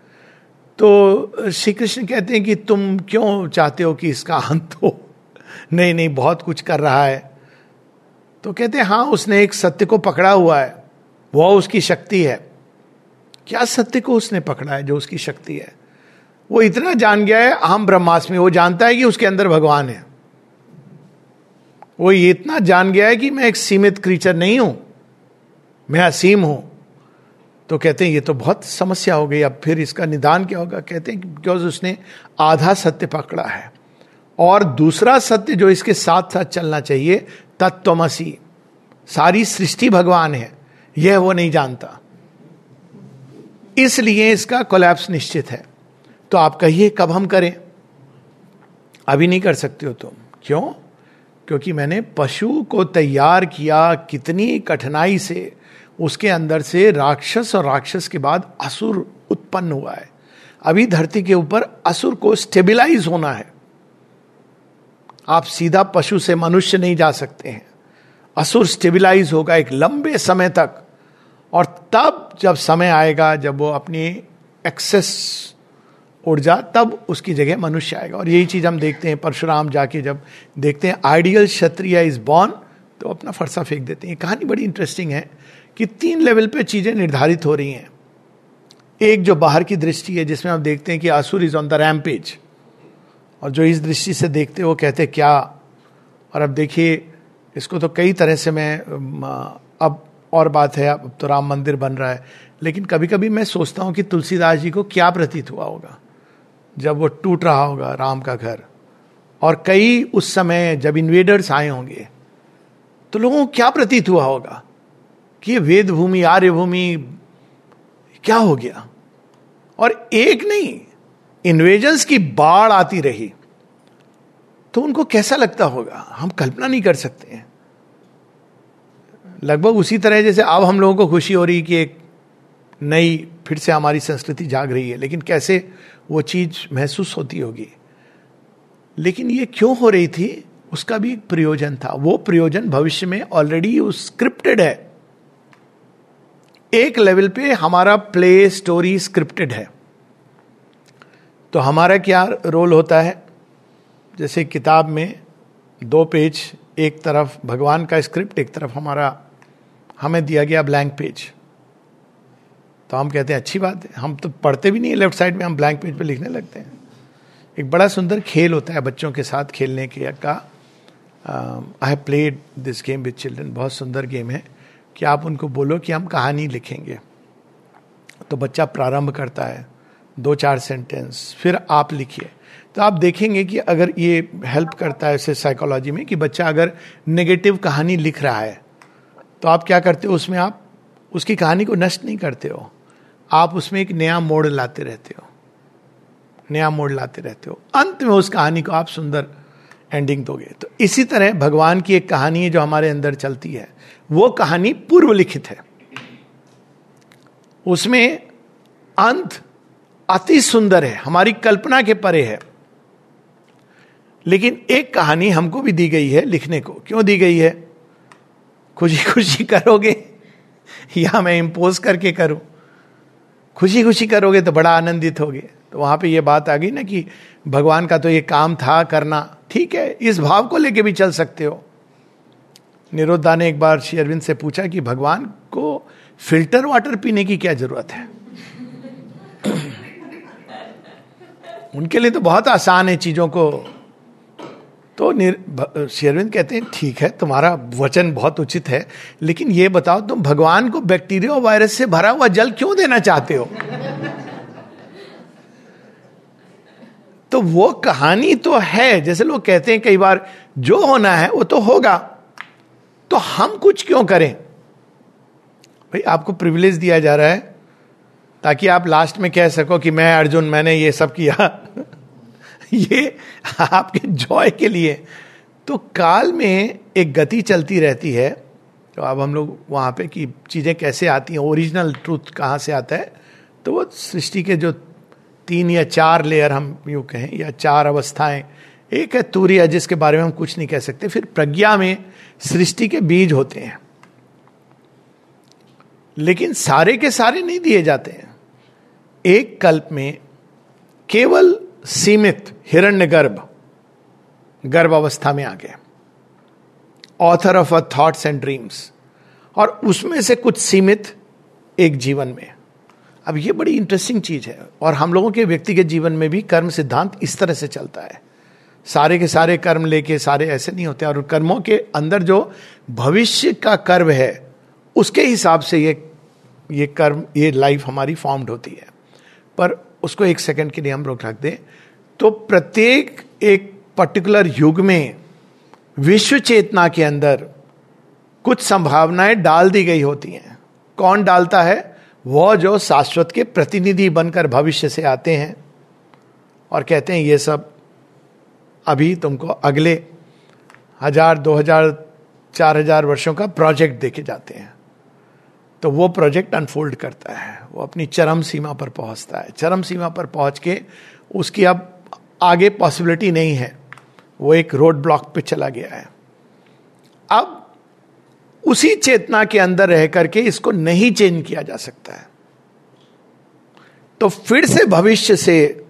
तो श्री कृष्ण कहते हैं कि तुम क्यों चाहते हो कि इसका अंत हो? नहीं नहीं, बहुत कुछ कर रहा है। तो कहते हैं हाँ उसने एक सत्य को पकड़ा हुआ है। वह उसकी शक्ति है। क्या सत्य को उसने पकड़ा है जो उसकी शक्ति है? वो इतना जान गया है हम ब्रह्मास्मि, वो जानता है कि उसके अंदर भगवान है। वो ये इतना जान गया है कि मैं एक सीमित क्रीचर नहीं हूँ। मैं असीम हूँ। तो कहते हैं, ये तो बहुत समस्या हो गई, अब फिर इसका निदान क्या होगा? कहते हैं बिकॉज़ उसने आधा सत्य पकड़ा है और दूसरा सत्य जो इसके साथ साथ चलना चाहिए, तत्वमसी। सारी सृष्टि भगवान है, यह वो नहीं जानता। इसलिए इसका कोलैप्स निश्चित है। तो आप कहिए, कब हम करें? अभी नहीं कर सकते हो तुम। क्यों? क्योंकि मैंने पशु को तैयार किया कितनी कठिनाई से उसके अंदर से राक्षस और राक्षस के बाद असुर उत्पन्न हुआ है। अभी धरती के ऊपर असुर को स्टेबिलाईज होना है। आप सीधा पशु से मनुष्य नहीं जा सकते हैं। असुर स्टेबिलाईज होगा एक लंबे समय तक। और तब जब समय आएगा, जब वो अपनी एक्सेस ऊर्जा तब उसकी जगह मनुष्य आएगा। और यही चीज़ हम देखते हैं, परशुराम जाके जब देखते हैं आइडियल क्षत्रिय इज़ बॉर्न तो अपना फरसा फेंक देते हैं। कहानी बड़ी इंटरेस्टिंग है। कि तीन लेवल पे चीज़ें निर्धारित हो रही हैं। एक जो बाहर की दृष्टि है, जिसमें हम देखते हैं कि आसुर इज़ ऑन द रैमपेज और जो इस दृष्टि से देखते वो कहते हैं, क्या? और अब देखिए, इसको तो कई तरह से मैं अब और बात है, अब तो राम मंदिर बन रहा है। लेकिन कभी कभी मैं सोचता हूँ कि तुलसीदास जी को क्या प्रतीत हुआ होगा, जब वो टूट रहा होगा राम का घर। और कई उस समय जब इन्वेडर्स आए होंगे तो लोगों को क्या प्रतीत हुआ होगा? कि ये वेद भूमि आर्य भूमि क्या हो गया? और एक नहीं इन्वेजन्स की बाढ़ आती रही। तो उनको कैसा लगता होगा? हम कल्पना नहीं कर सकते हैं। लगभग उसी तरह जैसे अब हम लोगों को खुशी हो रही कि एक नई, फिर से हमारी संस्कृति जाग रही है। लेकिन कैसे वो चीज़ महसूस होती होगी? लेकिन ये क्यों हो रही थी? उसका भी एक प्रयोजन था। वो प्रयोजन भविष्य में ऑलरेडी स्क्रिप्टेड है। एक लेवल पे हमारा प्ले स्टोरी स्क्रिप्टेड है। तो हमारा क्या रोल होता है? जैसे किताब में दो पेज, एक तरफ़ भगवान का स्क्रिप्ट, एक तरफ़ हमारा, हमें दिया गया ब्लैंक पेज। तो हम कहते हैं, अच्छी बात है। हम तो पढ़ते भी नहीं है, लेफ़्ट साइड में हम ब्लैंक पेज पे लिखने लगते हैं। एक बड़ा सुंदर खेल होता है बच्चों के साथ खेलने के का। I have played this game with children बहुत सुंदर गेम है। कि आप उनको बोलो कि हम कहानी लिखेंगे। तो बच्चा प्रारंभ करता है, दो चार सेंटेंस फिर आप लिखिए। तो आप देखेंगे कि अगर ये हेल्प करता है ऐसे साइकोलॉजी में कि बच्चा अगर नेगेटिव कहानी लिख रहा है तो आप क्या करते हो उसमें आप, उसकी कहानी को नष्ट नहीं करते हो। आप उसमें एक नया मोड़ लाते रहते हो। नया मोड़ लाते रहते हो। अंत में उस कहानी को आप सुंदर एंडिंग दोगे। तो इसी तरह भगवान की एक कहानी है जो हमारे अंदर चलती है। वो कहानी पूर्व लिखित है। उसमें अंत अति सुंदर है। हमारी कल्पना के परे है। लेकिन एक कहानी हमको भी दी गई है लिखने को। क्यों दी गई है? खुशी खुशी करोगे? या मैं इम्पोज करके करूँ? खुशी खुशी करोगे तो बड़ा आनंदित होगे। तो वहाँ पे ये बात आ गई ना कि भगवान का तो ये काम था करना। ठीक है, इस भाव को लेके भी चल सकते हो। निरोधा ने एक बार श्री अरविंद से पूछा कि भगवान को फ़िल्टर वाटर पीने की क्या ज़रूरत है? (clears throat) उनके लिए तो बहुत आसान है चीज़ों को। तो शेरविंद कहते हैं, ठीक है, तुम्हारा वचन बहुत उचित है, लेकिन ये बताओ, तुम भगवान को बैक्टीरिया वायरस से भरा हुआ जल क्यों देना चाहते हो? तो वो कहानी तो है। जैसे लोग कहते हैं कई बार, जो होना है, वो तो होगा। तो हम कुछ क्यों करें? भाई, आपको प्रिविलेज दिया जा रहा है ताकि आप लास्ट में कह सको कि मैं, अर्जुन, मैंने ये सब किया। (laughs) ये आपके जॉय के लिए। तो काल में एक गति चलती रहती है। तो अब हम लोग वहाँ पे कि चीज़ें कैसे आती हैं ओरिजिनल ट्रूथ कहाँ से आता है तो वो सृष्टि के जो तीन या चार लेयर हम यूँ कहें, या चार अवस्थाएँ। एक है तूर्य, जिसके बारे में हम कुछ नहीं कह सकते। फिर प्रज्ञा में सृष्टि के बीज होते हैं। लेकिन सारे के सारे नहीं दिए जाते हैं। एक कल्प में केवल सीमित हिरण्य गर्भ गर्भ अवस्था में आ गए author of a thoughts and dreams और उसमें से कुछ सीमित एक जीवन में। अब ये बड़ी इंटरेस्टिंग चीज़ है। और हम लोगों के व्यक्तिगत जीवन में भी कर्म सिद्धांत इस तरह से चलता है। सारे के सारे कर्म लेके सारे ऐसे नहीं होते। और कर्मों के अंदर जो भविष्य का कर्म है, उसके हिसाब से ये ये कर्म, ये लाइफ हमारी फॉर्म्ड होती है। पर उसको एक सेकंड के लिए हम रोक रख दें। तो प्रत्येक एक पर्टिकुलर युग में विश्व चेतना के अंदर कुछ संभावनाएँ डाल दी गई होती हैं। कौन डालता है? वह जो शाश्वत के प्रतिनिधि बनकर भविष्य से आते हैं और कहते हैं, ये सब अभी तुमको अगले हज़ार, दो हज़ार, चार हज़ार वर्षों का प्रोजेक्ट देखे जाते हैं। तो वो प्रोजेक्ट अनफोल्ड करता है। वो अपनी चरम सीमा पर पहुँचता है। चरम सीमा पर पहुँच के उसकी अब आगे पॉसिबिलिटी नहीं है। वो एक रोड ब्लॉक पे चला गया है। अब उसी चेतना के अंदर रह करके इसको नहीं चेंज किया जा सकता है। तो फिर से भविष्य से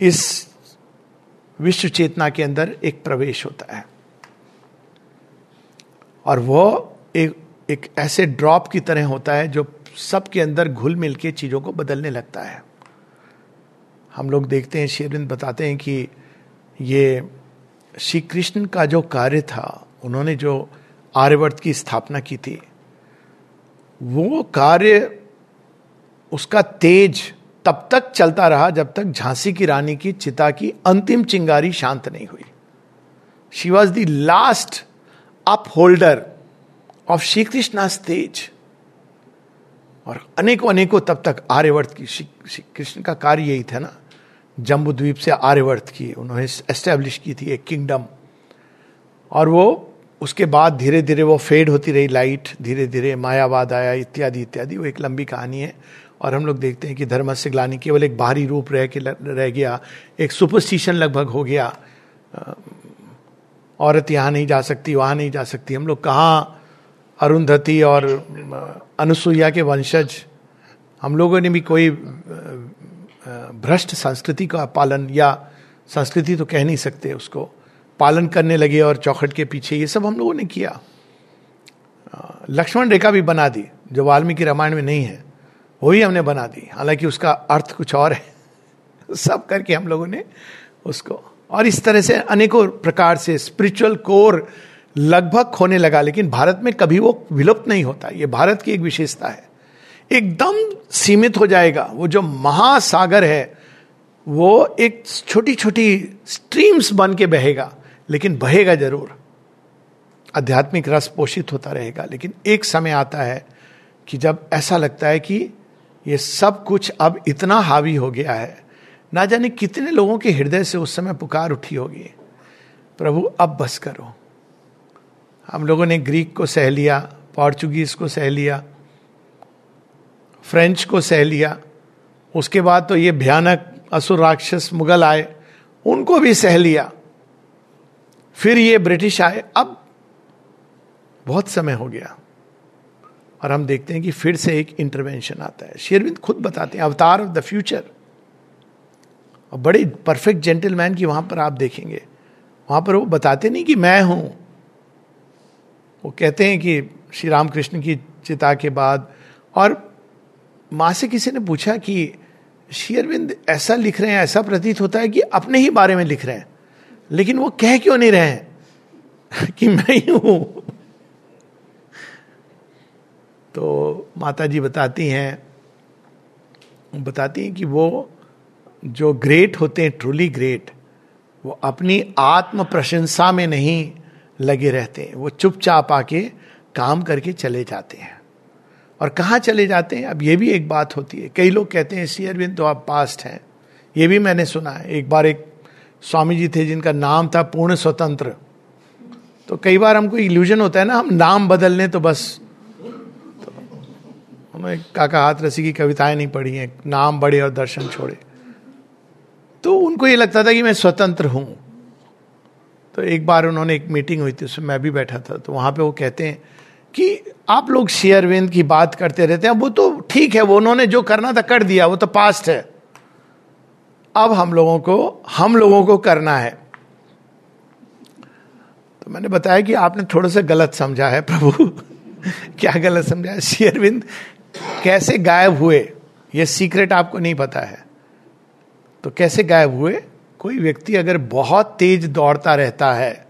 इस विश्व चेतना के अंदर एक प्रवेश होता है। और वो एक एक ऐसे ड्रॉप की तरह होता है जो सबके अंदर घुल मिल के चीज़ों को बदलने लगता है। हम लोग देखते हैं, शेरविंद बताते हैं कि ये श्री कृष्ण का जो कार्य था, उन्होंने जो आर्यवर्त की स्थापना की थी। वो कार्य उसका तेज तब तक चलता रहा जब तक झांसी की रानी की चिता की अंतिम चिंगारी शांत नहीं हुई। She was the last upholder of Shri Krishna तेज। और अनेकों अनेकों तब तक आर्यवर्त की, श्री कृष्ण का कार्य यही था ना। जम्बू द्वीप से आर्यवर्त की, उन्होंने एस्टेब्लिश की थी एक किंगडम और वो उसके बाद धीरे धीरे वो फेड होती रही लाइट धीरे धीरे मायावाद आया, इत्यादि इत्यादि। वो एक लंबी कहानी है। और हम लोग देखते हैं कि धर्म से ग्लानी केवल एक बाहरी रूप रह के रह गया, एक सुपरस्टिशन लगभग हो गया। औरत यहाँ नहीं जा सकती, वहाँ नहीं जा सकती। हम लोग कहाँ अरुंधति और अनुसुईया के वंशज? हम लोगों ने भी कोई भ्रष्ट संस्कृति का पालन या संस्कृति तो कह नहीं सकते उसको। पालन करने लगे और चौखट के पीछे, ये सब हम लोगों ने किया। लक्ष्मण रेखा भी बना दी, जो वाल्मीकि रामायण में नहीं है वही हमने बना दी। हालाँकि उसका अर्थ कुछ और है। (laughs) सब करके हम लोगों ने उसको, और इस तरह से अनेकों प्रकार से स्पिरिचुअल कोर लगभग खोने लगा, लेकिन भारत में कभी वो विलुप्त नहीं होता। ये भारत की एक विशेषता है। एकदम सीमित हो जाएगा। वो जो महासागर है, वो एक छोटी छोटी स्ट्रीम्स बन के बहेगा। लेकिन बहेगा ज़रूर। आध्यात्मिक रस पोषित होता रहेगा, लेकिन एक समय आता है कि जब ऐसा लगता है कि ये सब कुछ अब इतना हावी हो गया है, ना जाने कितने लोगों के हृदय से उस समय पुकार उठी होगी। प्रभु, अब बस करो। हम लोगों ने ग्रीक को सह लिया, पोर्चुगीज को सह लिया, फ्रेंच को सह लिया, उसके बाद तो ये भयानक असुर राक्षस मुगल आए, उनको भी सह लिया। फिर ये ब्रिटिश आए। अब बहुत समय हो गया और हम देखते हैं कि फिर से एक इंटरवेंशन आता है। शेरविंद खुद बताते हैं, अवतार ऑफ़ द फ्यूचर और बड़े परफेक्ट जेंटलमैन की वहाँ पर आप देखेंगे। वहाँ पर वो बताते नहीं कि मैं हूँ। वो कहते हैं कि श्री रामकृष्ण की चिता के बाद। और माँ से किसी ने पूछा कि शेयरविंद ऐसा लिख रहे हैं, ऐसा प्रतीत होता है कि अपने ही बारे में लिख रहे हैं। लेकिन वो कह क्यों नहीं रहे (laughs) कि मैं ही हूँ? तो माता जी बताती हैं बताती हैं कि वो जो ग्रेट होते हैं ट्रूली ग्रेट वो अपनी आत्म प्रशंसा में नहीं लगे रहते हैं। वो चुपचाप आके काम करके चले जाते हैं। और कहाँ चले जाते हैं? अब ये भी एक बात होती है। कई लोग कहते हैं, सी अरविंद तो आप पास्ट हैं। ये भी मैंने सुना है। एक बार एक स्वामी जी थे, जिनका नाम था पूर्ण स्वतंत्र। तो कई बार हमको इल्यूजन होता है ना, हम नाम बदल लें तो बस। तो हमें काका हाथ रसी की कविताएँ नहीं पढ़ी हैं, नाम बड़े और दर्शन छोड़े। तो उनको ये लगता था कि मैं स्वतंत्र हूँ। तो एक बार उन्होंने एक मीटिंग हुई थी, उसमें मैं भी बैठा था तो वहाँ पे वो कहते हैं कि आप लोग शेयरविंद की बात करते रहते हैं वो तो ठीक है, वो उन्होंने जो करना था कर दिया, वो तो पास्ट है। अब हम लोगों को, हम लोगों को करना है। तो मैंने बताया कि आपने थोड़ा सा गलत समझा है, प्रभु। (laughs) क्या गलत समझा है? शेयरविंद कैसे गायब हुए? ये सीक्रेट आपको नहीं पता है। तो कैसे गायब हुए? कोई व्यक्ति अगर बहुत तेज दौड़ता रहता है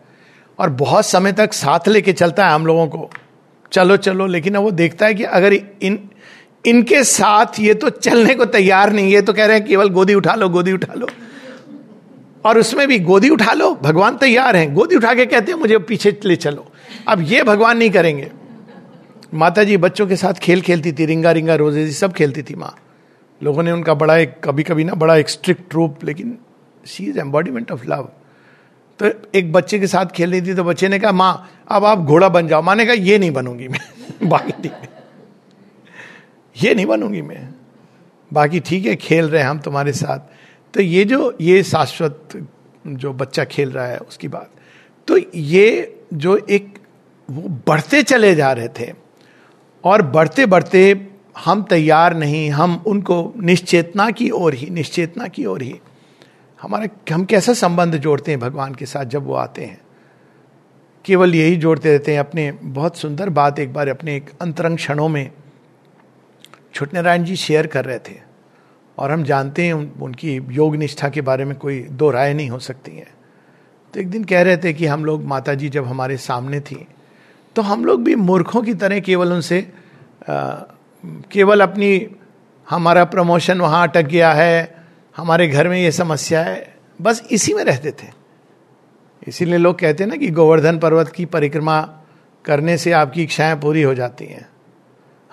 और बहुत समय तक साथ लेके चलता है हम लोगों को, चलो चलो, लेकिन अब वो देखता है कि अगर इन इनके साथ ये तो चलने को तैयार नहीं है तो कह रहे हैं केवल गोदी उठा लो, गोदी उठा लो। और उसमें भी गोदी उठा लो, भगवान तैयार हैं। गोदी उठा के कहते हैं, मुझे पीछे ले चलो। अब ये भगवान नहीं करेंगे। माता जी बच्चों के साथ खेल खेलती थी, रिंगा रिंगा रोज़े जी सब खेलती थी माँ। लोगों ने उनका बड़ा एक कभी कभी ना बड़ा एक स्ट्रिक्ट रूप, लेकिन she is embodiment of love तो एक बच्चे के साथ खेल रही थी तो बच्चे ने कहा, माँ, अब आप घोड़ा बन जाओ। माँ ने कहा, ये नहीं बनूँगी मैं, (laughs) बाकी ये नहीं बनूँगी मैं। बाकी ठीक है, खेल रहे हैं हम तुम्हारे साथ। तो ये जो, ये शाश्वत जो बच्चा खेल रहा है, उसकी बात। तो ये जो एक, वो बढ़ते चले जा रहे थे, और बढ़ते बढ़ते हम तैयार नहीं, हम उनको निश्चेतना की ओर ही, निश्चेतना की ओर ही। हमारे, हम कैसा संबंध जोड़ते हैं भगवान के साथ जब वो आते हैं? केवल यही जोड़ते रहते हैं अपने, बहुत सुंदर बात एक बार अपने एक अंतरंग क्षणों में छोटे नारायण जी शेयर कर रहे थे और हम जानते हैं उन, उनकी योग निष्ठा के बारे में कोई दो राय नहीं हो सकती है। तो एक दिन कह रहे थे कि हम लोग माता जी जब हमारे सामने थी तो हम लोग भी मूर्खों की तरह केवल उनसे केवल अपनी हमारा प्रमोशन वहाँ अटक गया है हमारे घर में ये समस्या है बस इसी में रहते थे। इसीलिए लोग कहते हैं ना कि गोवर्धन पर्वत की परिक्रमा करने से आपकी इच्छाएँ पूरी हो जाती हैं।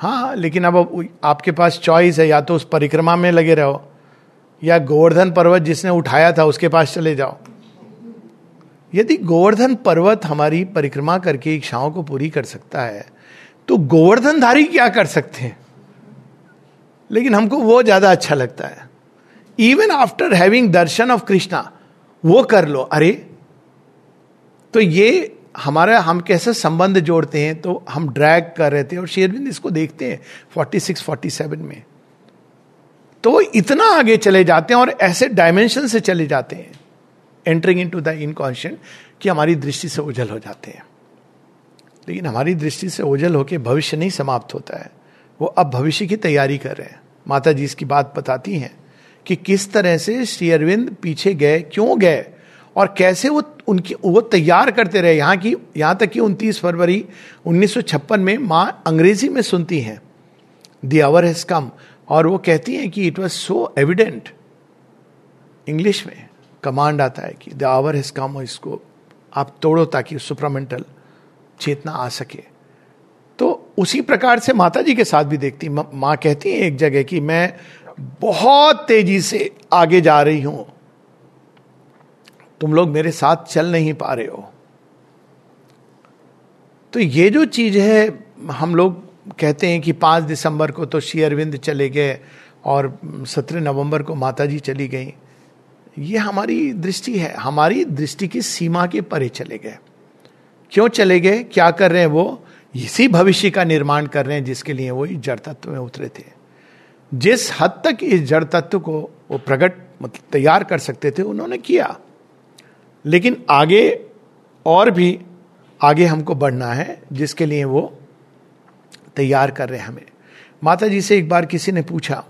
हाँ लेकिन अब आपके पास चॉइस है, या तो उस परिक्रमा में लगे रहो, या गोवर्धन पर्वत जिसने उठाया था, उसके पास चले जाओ। यदि गोवर्धन पर्वत हमारी परिक्रमा करके इच्छाओं को पूरी कर सकता है तो गोवर्धनधारी क्या कर सकते हैं? लेकिन हमको वो ज़्यादा अच्छा लगता है। Even after having darshan of Krishna वो कर लो। अरे तो ये हमारा, हम कैसे संबंध जोड़ते हैं तो हम ड्रैग कर रहे थे और शेरविंद इसको देखते हैं 46 47 में। तो इतना आगे चले जाते हैं और ऐसे डायमेंशन से चले जाते हैं entering into the inconscient कि हमारी दृष्टि से ओझल हो जाते हैं। लेकिन हमारी दृष्टि से ओझल होकर भविष्य नहीं समाप्त होता है। वो अब भविष्य की तैयारी कर रहे हैं। माता जी इसकी बात बताती हैं कि किस तरह से श्री अरविंद पीछे गए, क्यों गए और कैसे वो उनकी, वो तैयार करते रहे? यहाँ की, यहाँ तक कि उनतीस फरवरी 1956 में माँ अंग्रेज़ी में सुनती हैं। दी आवर हैज़ कम और वो कहती हैं कि it was so evident English में। कमांड आता है कि द आवर हैज़ कम इसको आप तोड़ो ताकि सुपरामेंटल चेतना आ सके। तो उसी प्रकार से माता जी के साथ भी देखती माँ कहती है एक जगह कि मैं बहुत तेज़ी से आगे जा रही हूँ। तुम लोग मेरे साथ चल नहीं पा रहे हो। तो ये जो चीज़ है, हम लोग कहते हैं कि पाँच दिसंबर को तो श्री अरविंद चले गए और सत्रह नवंबर को माता जी चली गई। ये हमारी दृष्टि है। हमारी दृष्टि की सीमा के परे चले गए। क्यों चले गए? क्या कर रहे हैं वो? इसी भविष्य का निर्माण कर रहे हैं, जिसके लिए वो इस जड़ तत्व में उतरे थे। जिस हद तक इस जड़ तत्व को वो प्रकट मतलब तैयार कर सकते थे, उन्होंने किया। लेकिन आगे और भी आगे हमको बढ़ना है, जिसके लिए वो तैयार कर रहे हैं हमें। माता जी से एक बार किसी ने पूछा,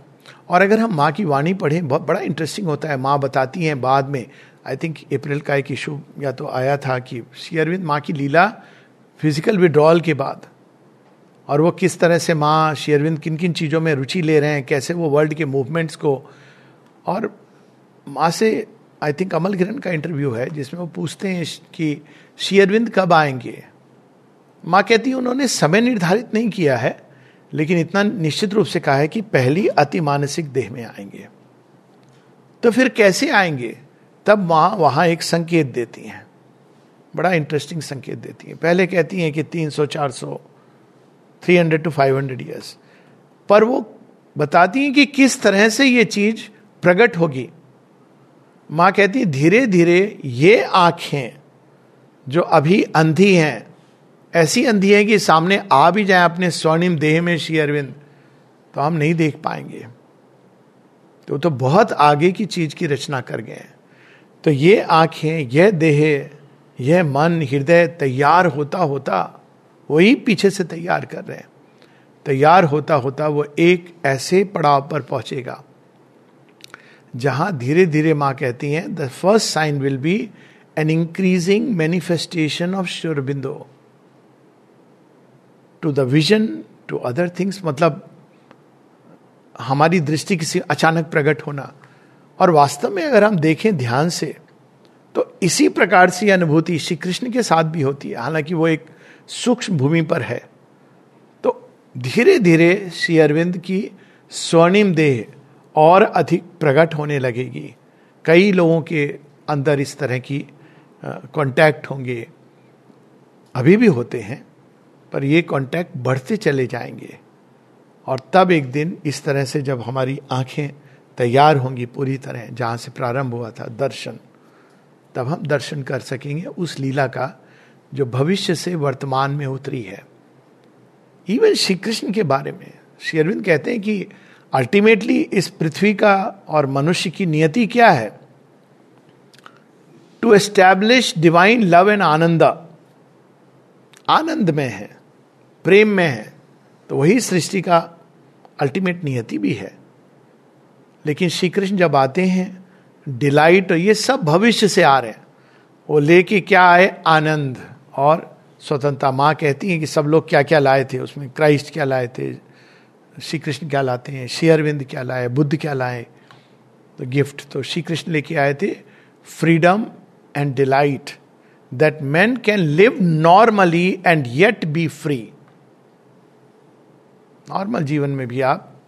और अगर हम माँ की वाणी पढ़ें, बहुत बड़ा इंटरेस्टिंग होता है। माँ बताती हैं बाद में आई थिंक अप्रैल का एक इशू या तो आया था कि श्री अरविंद माँ की लीला फ़िज़िकल विड्रॉल के बाद, और वो किस तरह से माँ, श्री अरविंद किन किन चीज़ों में रुचि ले रहे हैं, कैसे वो वर्ल्ड के मूवमेंट्स को, और माँ से आई थिंक अमल किरण का इंटरव्यू है, जिसमें वो पूछते हैं कि श्री अरविंद कब आएँगे? माँ कहती है, उन्होंने समय निर्धारित नहीं किया है, लेकिन इतना निश्चित रूप से कहा है कि पहली अति मानसिक देह में आएँगे। तो फिर कैसे आएँगे? तब माँ वहाँ एक संकेत देती हैं। बड़ा इंटरेस्टिंग संकेत देती हैं। पहले कहती हैं कि 300 400 300 टू 500 ईयर्स पर वो बताती हैं कि किस तरह से ये चीज़ प्रकट होगी। माँ कहती धीरे धीरे ये आँखें जो अभी अंधी हैं, ऐसी अंधी है कि सामने आ भी जाए अपने स्वर्णिम देह में, श्री अरविंद तो हम नहीं देख पाएँगे। तो तो बहुत आगे की चीज़ की रचना कर गए तो ये आँखें, यह देह, यह मन, हृदय तैयार होता होता वही पीछे से तैयार कर रहे हैं। तैयार होता होता वो एक ऐसे पड़ाव पर पहुंचेगा। जहाँ धीरे धीरे माँ कहती हैं the first sign will be an increasing manifestation of Sri Aurobindo to the vision to other things मतलब हमारी दृष्टि किसी अचानक प्रकट होना। और वास्तव में अगर हम देखें ध्यान से तो इसी प्रकार से अनुभूति श्री कृष्ण के साथ भी होती है। हालाँकि वो एक सूक्ष्म भूमि पर है। तो धीरे धीरे श्री अरविंद की स्वर्णिम देह और अधिक प्रकट होने लगेगी। कई लोगों के अंदर इस तरह की कांटेक्ट होंगे। अभी भी होते हैं, पर ये कांटेक्ट बढ़ते चले जाएँगे। और तब एक दिन इस तरह से जब हमारी आँखें तैयार होंगी पूरी तरह, जहाँ से प्रारंभ हुआ था दर्शन, तब हम दर्शन कर सकेंगे उस लीला का, जो भविष्य से वर्तमान में उतरी है। इवन श्री कृष्ण के बारे में, श्री अरविंद कहते हैं कि अल्टीमेटली इस पृथ्वी का और मनुष्य की नियति क्या है? To establish divine love and ananda आनंद में है, प्रेम में है तो वही सृष्टि का अल्टीमेट नियति भी है। लेकिन श्री कृष्ण जब आते हैं डिलाइट ये सब भविष्य से आ रहे हैं। वो लेके क्या आए? आनंद। और स्वतंत्रता माँ कहती हैं कि सब लोग क्या क्या लाए थे? उसमें क्राइस्ट क्या लाए थे? श्री कृष्ण क्या लाते हैं? श्री अरविंद क्या लाए? बुद्ध क्या लाए? तो गिफ्ट तो श्री कृष्ण लेके आए थे freedom and delight that man can live normally and yet be free normal जीवन में भी आप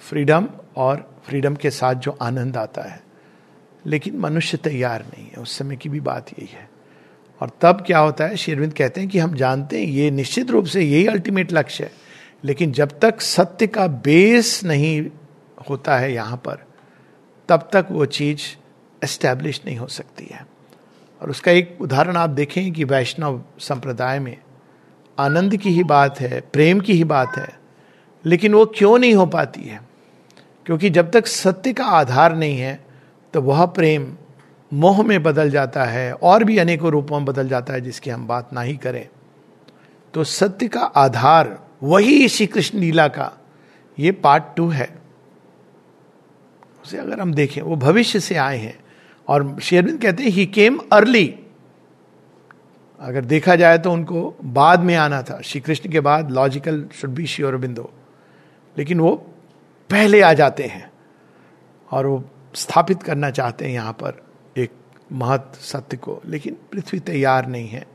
फ्रीडम और फ्रीडम के साथ जो आनंद आता है, लेकिन मनुष्य तैयार नहीं है। उस समय की भी बात यही है। और तब क्या होता है? शेरविंद कहते हैं कि हम जानते हैं, ये निश्चित रूप से यही अल्टीमेट लक्ष्य है। लेकिन जब तक सत्य का बेस नहीं होता है यहाँ पर, तब तक वो चीज़ एस्टैब्लिश नहीं हो सकती है। और उसका एक उदाहरण आप देखें कि वैष्णव संप्रदाय में आनंद की ही बात है, प्रेम की ही बात है, लेकिन वो क्यों नहीं हो पाती है? क्योंकि जब तक सत्य का आधार नहीं है तो वह प्रेम मोह में बदल जाता है, और भी अनेकों रूपों में बदल जाता है जिसकी हम बात ना ही करें। तो सत्य का आधार वही श्री कृष्ण लीला का ये पार्ट टू है। उसे अगर हम देखें, वो भविष्य से आए हैं। और शेरविंद कहते हैं ही केम अर्ली अगर देखा जाए तो उनको बाद में आना था। श्री कृष्ण के बाद logical should be Sri Aurobindo लेकिन वो पहले आ जाते हैं और वो स्थापित करना चाहते हैं यहाँ पर एक महत सत्य को। लेकिन पृथ्वी तैयार नहीं है।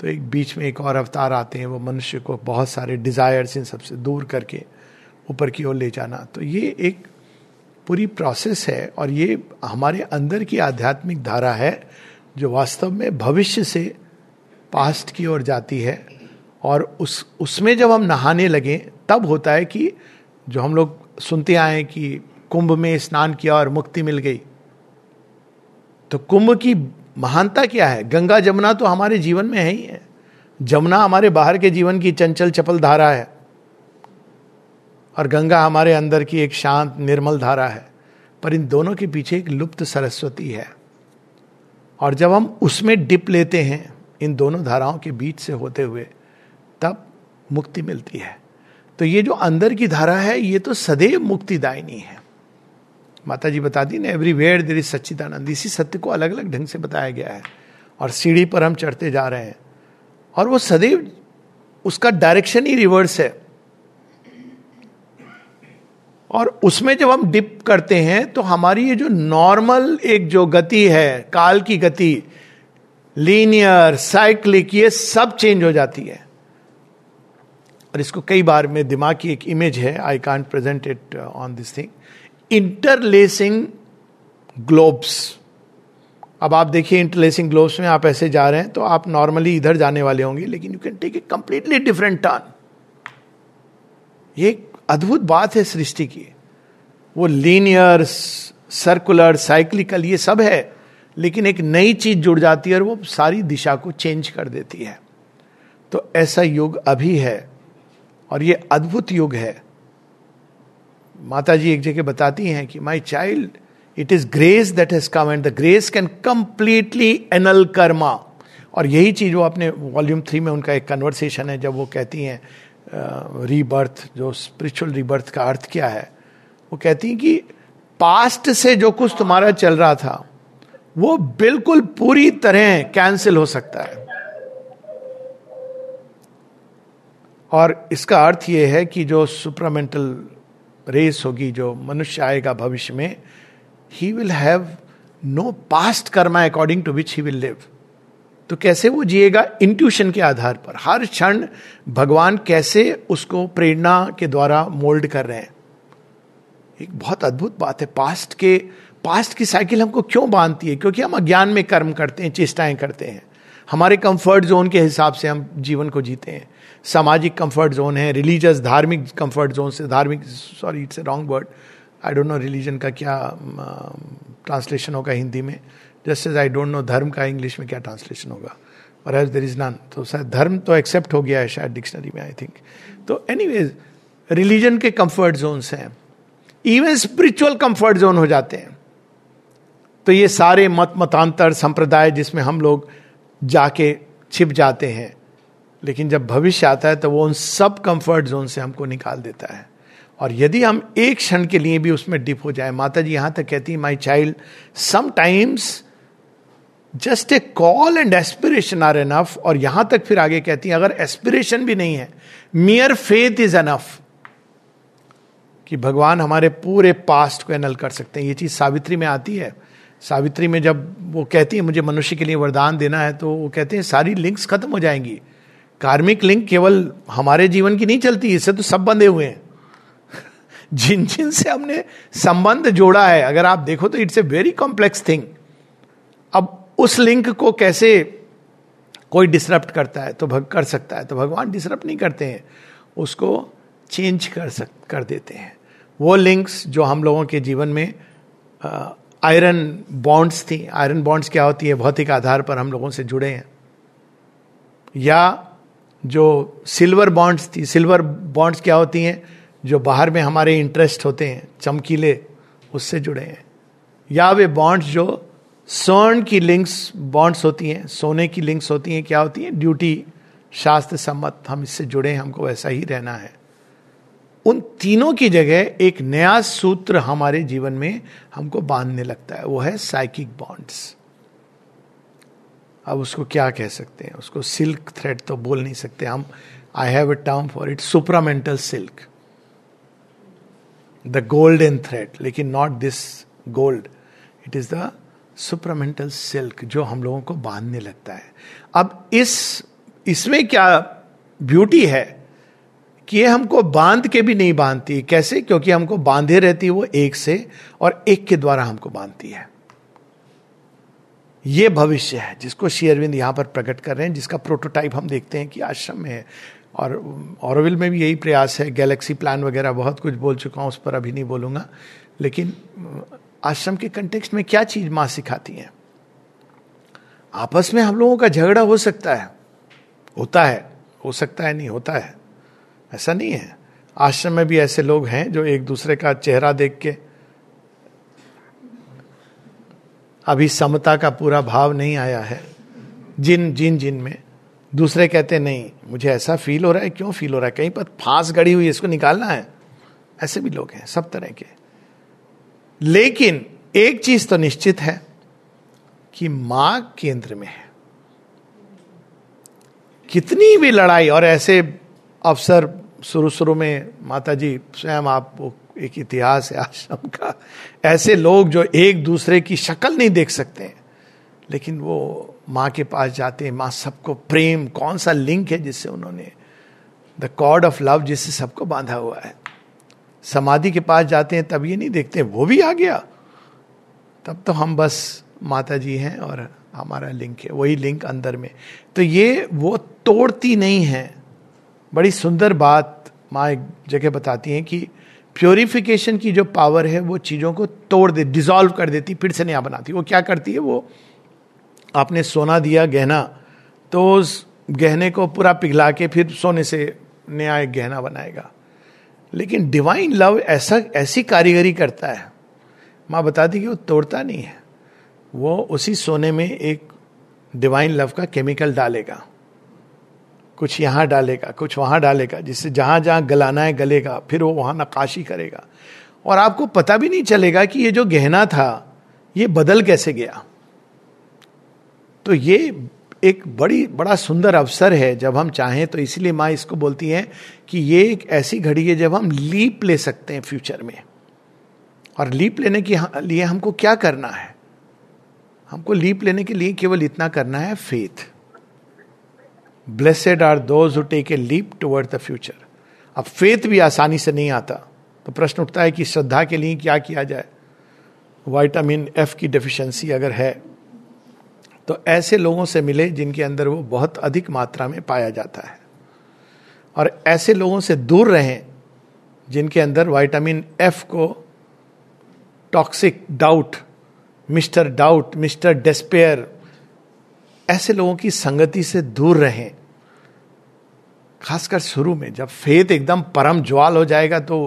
तो एक बीच में एक और अवतार आते हैं, वो मनुष्य को बहुत सारे डिजायर्स इन सबसे दूर करके ऊपर की ओर ले जाना। तो ये एक पूरी प्रोसेस है और ये हमारे अंदर की आध्यात्मिक धारा है, जो वास्तव में भविष्य से पास्ट की ओर जाती है। और उस, उसमें जब हम नहाने लगे, तब होता है कि जो हम लोग सुनते आए कि कुंभ में स्नान किया और मुक्ति मिल गई तो कुंभ की महानता क्या है? गंगा जमुना तो हमारे जीवन में है ही है। जमुना हमारे बाहर के जीवन की चंचल चपल धारा है। और गंगा हमारे अंदर की एक शांत, निर्मल धारा है। पर इन दोनों के पीछे एक लुप्त सरस्वती है। और जब हम उसमें डिप लेते हैं, इन दोनों धाराओं के बीच से होते हुए, तब मुक्ति मिलती है। तो ये जो अंदर की धारा है, ये तो सदैव मुक्तिदायिनी है। माता जी बता दी, ना everywhere there is Satchidananda. इसी सत्य को अलग अलग ढंग से बताया गया है। और सीढ़ी पर हम चढ़ते जा रहे हैं। और वो सदैव उसका डायरेक्शन ही रिवर्स है। और उसमें जब हम डिप करते हैं तो हमारी ये जो नॉर्मल एक जो गति है, काल की गति लीनियर साइक्लिक ये सब चेंज हो जाती है। और इसको कई बार में दिमाग की एक इमेज है I can't present it on this thing interlacing globes अब आप देखिए इंटरलेसिंग ग्लोब्स में आप ऐसे जा रहे हैं तो आप नॉर्मली इधर जाने वाले होंगे, लेकिन you can take a completely different turn ये अद्भुत बात है सृष्टि की। वो लीनियर सर्कुलर साइक्लिकल ये सब है, लेकिन एक नई चीज़ जुड़ जाती है और वो सारी दिशा को चेंज कर देती है। तो ऐसा युग अभी है, और ये अद्भुत युग है। माता जी एक जगह बताती हैं कि my child it is grace that has come and the grace can completely annul karma और यही चीज़ वो अपने वॉल्यूम थ्री में उनका एक कन्वर्सेशन है, जब वो कहती हैं रीबर्थ जो स्पिरिचुअल रीबर्थ का अर्थ क्या है? वो कहती हैं कि पास्ट से जो कुछ तुम्हारा चल रहा था, वो बिल्कुल पूरी तरह कैंसिल हो सकता है. और इसका अर्थ ये है कि जो सुपरामेंटल रेस होगी, जो मनुष्य आएगा भविष्य में he will have no past karma according to which he will live तो कैसे वो जिएगा? इंट्यूशन के आधार पर। हर क्षण भगवान कैसे उसको प्रेरणा के द्वारा मोल्ड कर रहे हैं। एक बहुत अद्भुत बात है। पास्ट के पास्ट की साइकिल हमको क्यों बांधती है? क्योंकि हम अज्ञान में कर्म करते हैं, चेष्टाएँ करते हैं। हमारे कंफर्ट जोन के हिसाब से हम जीवन को जीते हैं। सामाजिक कंफर्ट जोन है रिलीजियस धार्मिक कंफर्ट जोन से, धार्मिक sorry it's a wrong word I don't know religion का क्या ट्रांसलेशन होगा हिंदी में. Just as I don't know dharma का इंग्लिश में क्या ट्रांसलेशन होगा. और एज देर इज़ नन तो शायद धर्म तो एक्सेप्ट हो गया है शायद डिक्शनरी में आई थिंक तो एनी वेज रिलीजन के कंफर्ट जोन्स हैं. इवन स्पिरिचुअल कंफर्ट जोन हो जाते हैं. तो ये सारे मत, मतांतर, संप्रदाय जिसमें हम लोग जाके छिप जाते हैं लेकिन जब भविष्य आता है तो वो उन सब कंफर्ट जोन से हमको निकाल देता है। और यदि हम एक क्षण के लिए भी उसमें डिप हो जाए माता जी यहाँ तक कहती है my child sometimes just a call and aspiration are enough और यहाँ तक फिर आगे कहती हैं, अगर एस्पिरेशन भी नहीं है मियर फेथ इज़ एनफ कि भगवान हमारे पूरे पास्ट को एनल कर सकते हैं। ये चीज़ सावित्री में आती है। सावित्री में जब वो कहती है, मुझे मनुष्य के लिए वरदान देना है तो वो कहते हैं, सारी लिंक्स खत्म हो जाएँगी। कार्मिक लिंक केवल हमारे जीवन की नहीं चलती, इससे तो सब बंधे हुए हैं। (laughs) जिन जिन से हमने संबंध जोड़ा है, अगर आप देखो तो it's a very complex thing अब उस लिंक को कैसे कोई डिसरप्ट करता है तो भग, कर सकता है तो भगवान डिसरप्ट नहीं करते हैं, उसको चेंज कर सक, कर देते हैं। वो लिंक्स जो हम लोगों के जीवन में आयरन बॉन्ड्स थी। आयरन बॉन्ड्स क्या होती है? भौतिक आधार पर हम लोगों से जुड़े हैं। या जो सिल्वर बॉन्ड्स थी, सिल्वर बॉन्ड्स क्या होती हैं, जो बाहर में हमारे इंटरेस्ट होते हैं, चमकीले, उससे जुड़े हैं। या वे बॉन्ड्स जो स्वर्ण की लिंक्स बॉन्ड्स होती हैं, सोने की लिंक्स होती हैं, क्या होती हैं, ड्यूटी शास्त्र सम्मत, हम इससे जुड़े हैं, हमको वैसा ही रहना है। उन तीनों की जगह एक नया सूत्र हमारे जीवन में हमको बांधने लगता है, वो है साइकिक बॉन्ड्स अब उसको क्या कह सकते हैं? उसको सिल्क थ्रेड तो बोल नहीं सकते। हम I have a term for it supramental silk the gold golden thread लेकिन not this gold it is the supramental silk जो हम लोगों को बांधने लगता है। अब इस, इसमें क्या ब्यूटी है कि ये हमको बाँध के भी नहीं बांधती। कैसे? क्योंकि हमको बांधे रहती है वो एक से और एक के द्वारा हमको बांधती है। ये भविष्य है, जिसको शेयरविंद यहाँ पर प्रकट कर रहे हैं, जिसका प्रोटोटाइप हम देखते हैं कि आश्रम में है। और औरविल में भी यही प्रयास है गैलेक्सी प्लान वगैरह बहुत कुछ बोल चुका हूँ, उस पर अभी नहीं बोलूँगा। लेकिन, आश्रम के कंटेक्स्ट में क्या चीज़ माँ सिखाती है? आपस में हम लोगों का झगड़ा हो सकता है। होता है, हो सकता है नहीं, होता है। ऐसा नहीं है। आश्रम में भी ऐसे लोग हैं जो एक दूसरे का चेहरा देख के अभी समता का पूरा भाव नहीं आया है। जिन जिन जिन में। दूसरे कहते नहीं, मुझे ऐसा फील हो रहा है, क्यों फील हो रहा है? कहीं पर फांस गड़ी हुई इसको निकालना है? ऐसे भी लोग हैं, सब तरह के। लेकिन एक चीज़ तो निश्चित है कि माँ केंद्र में है। कितनी भी लड़ाई, और ऐसे अवसर शुरू शुरू में माता जी स्वयं आप एक इतिहास है आश्रम का। ऐसे लोग जो एक दूसरे की शक्ल नहीं देख सकते हैं। लेकिन वो माँ के पास जाते हैं, माँ सबको प्रेम, कौन सा लिंक है जिससे उन्होंने द कॉड ऑफ़ लव जिससे सबको बांधा हुआ है। समाधि के पास जाते हैं, तब ये नहीं देखते, वो भी आ गया। तब तो हम बस माता जी हैं और हमारा लिंक है, वही लिंक अंदर में। तो ये वो तोड़ती नहीं है। बड़ी सुंदर बात माँ एक जगह बताती हैं कि प्योरिफिकेशन की जो पावर है, वो चीज़ों को तोड़ दे डिजॉल्व कर देती, फिर से नया बनाती। वो क्या करती है, वो आपने सोना दिया गहना तो उस गहने को पूरा पिघला के फिर सोने से नया एक गहना बनाएगा। लेकिन डिवाइन लव ऐसा, ऐसी कारीगरी करता है। माँ बताती कि वो तोड़ता नहीं है। वो उसी सोने में एक डिवाइन लव का केमिकल डालेगा। कुछ यहाँ डालेगा, कुछ वहाँ डालेगा, जिससे जहाँ जहाँ गलाना है गलेगा, फिर वो वहाँ नकाशी करेगा। और आपको पता भी नहीं चलेगा कि ये जो गहना था, ये बदल कैसे गया। तो ये एक बड़ी, बड़ा सुंदर अवसर है, जब हम चाहें तो इसलिए माँ इसको बोलती हैं कि ये एक ऐसी घड़ी है, जब हम लीप ले सकते हैं फ्यूचर में। और लीप लेने के लिए हमको क्या करना है? हमको लीप लेने के लिए केवल इतना करना है, faith. Blessed are those who take a leap toward the future अब फेथ भी आसानी से नहीं आता। तो प्रश्न उठता है कि श्रद्धा के लिए क्या किया जाए? वाइटामिन एफ़ की डेफिशिएंसी अगर है तो ऐसे लोगों से मिले जिनके अंदर वो बहुत अधिक मात्रा में पाया जाता है। और ऐसे लोगों से दूर रहें जिनके अंदर वाइटामिन एफ़ को toxic doubt mister doubt mister despair ऐसे लोगों की संगति से दूर रहें। खासकर शुरू में, जब फेत एकदम परम ज्वाल हो जाएगा तो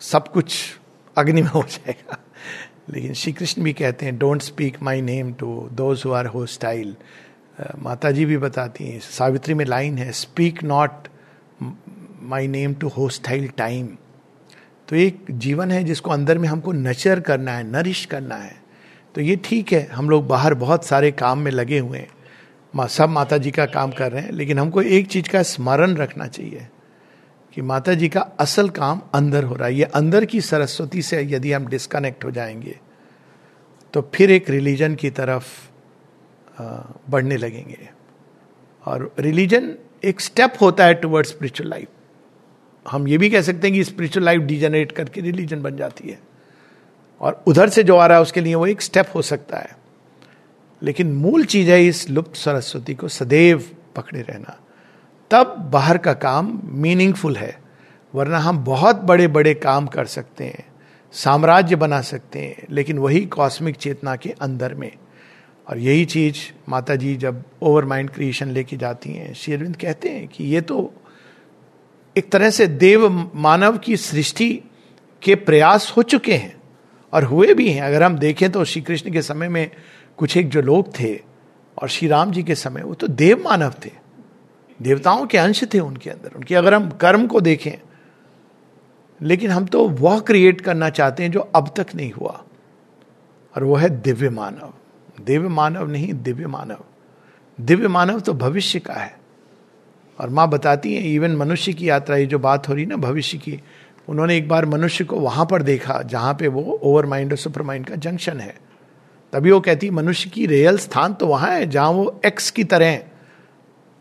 सब कुछ अग्नि में हो जाएगा। लेकिन श्री कृष्ण भी कहते हैं don't speak my name to those who are hostile माता जी भी बताती हैं, सावित्री में लाइन है speak not my name to hostile time तो एक जीवन है जिसको अंदर में हमको नचर करना है नरिश करना है। तो ये ठीक है, हम लोग बाहर बहुत सारे काम में लगे हुए हैं। सब माता जी का काम कर रहे हैं, लेकिन हमको एक चीज़ का स्मरण रखना चाहिए कि माता जी का असल काम अंदर हो रहा है। ये अंदर की सरस्वती से यदि हम डिस्कनेक्ट हो जाएँगे तो फिर एक रिलीजन की तरफ़ बढ़ने लगेंगे। और रिलीजन एक स्टेप होता है टुवर्ड स्पिरिचुअल लाइफ हम ये भी कह सकते हैं कि स्पिरिचुअल लाइफ डिजेनरेट करके रिलीजन बन जाती है। और उधर से जो आ रहा है, उसके लिए वो एक स्टेप हो सकता है। लेकिन मूल चीज़ है इस लुप्त सरस्वती को सदैव पकड़े रहना। तब बाहर का काम मीनिंगफुल है, वरना हम बहुत बड़े बड़े काम कर सकते हैं, साम्राज्य बना सकते हैं, लेकिन वही कॉस्मिक चेतना के अंदर में। और यही चीज़ माता जी जब ओवर माइंड क्रिएशन लेके जाती हैं शेरविंद कहते हैं कि ये तो एक तरह से देव मानव की सृष्टि के प्रयास हो चुके हैं और हुए भी हैं। अगर हम देखें तो श्री कृष्ण के समय में कुछ एक जो लोग थे और श्री राम जी के समय, वो तो देव मानव थे। देवताओं के अंश थे उनके अंदर। उनके अगर हम कर्म को देखें, लेकिन हम तो वह क्रिएट करना चाहते हैं जो अब तक नहीं हुआ। और वह है दिव्य मानव। दिव्य मानव नहीं, दिव्य मानव। दिव्य मानव तो भविष्य का है। और माँ बताती हैं इवन मनुष्य की यात्रा, ये जो बात हो रही ना, भविष्य की, उन्होंने एक बार मनुष्य को वहाँ पर देखा, जहाँ पे वो ओवर माइंड और सुपर माइंड का जंक्शन है। तभी वो कहती, मनुष्य की रियल स्थान तो वहाँ है, जहाँ वो एक्स की तरह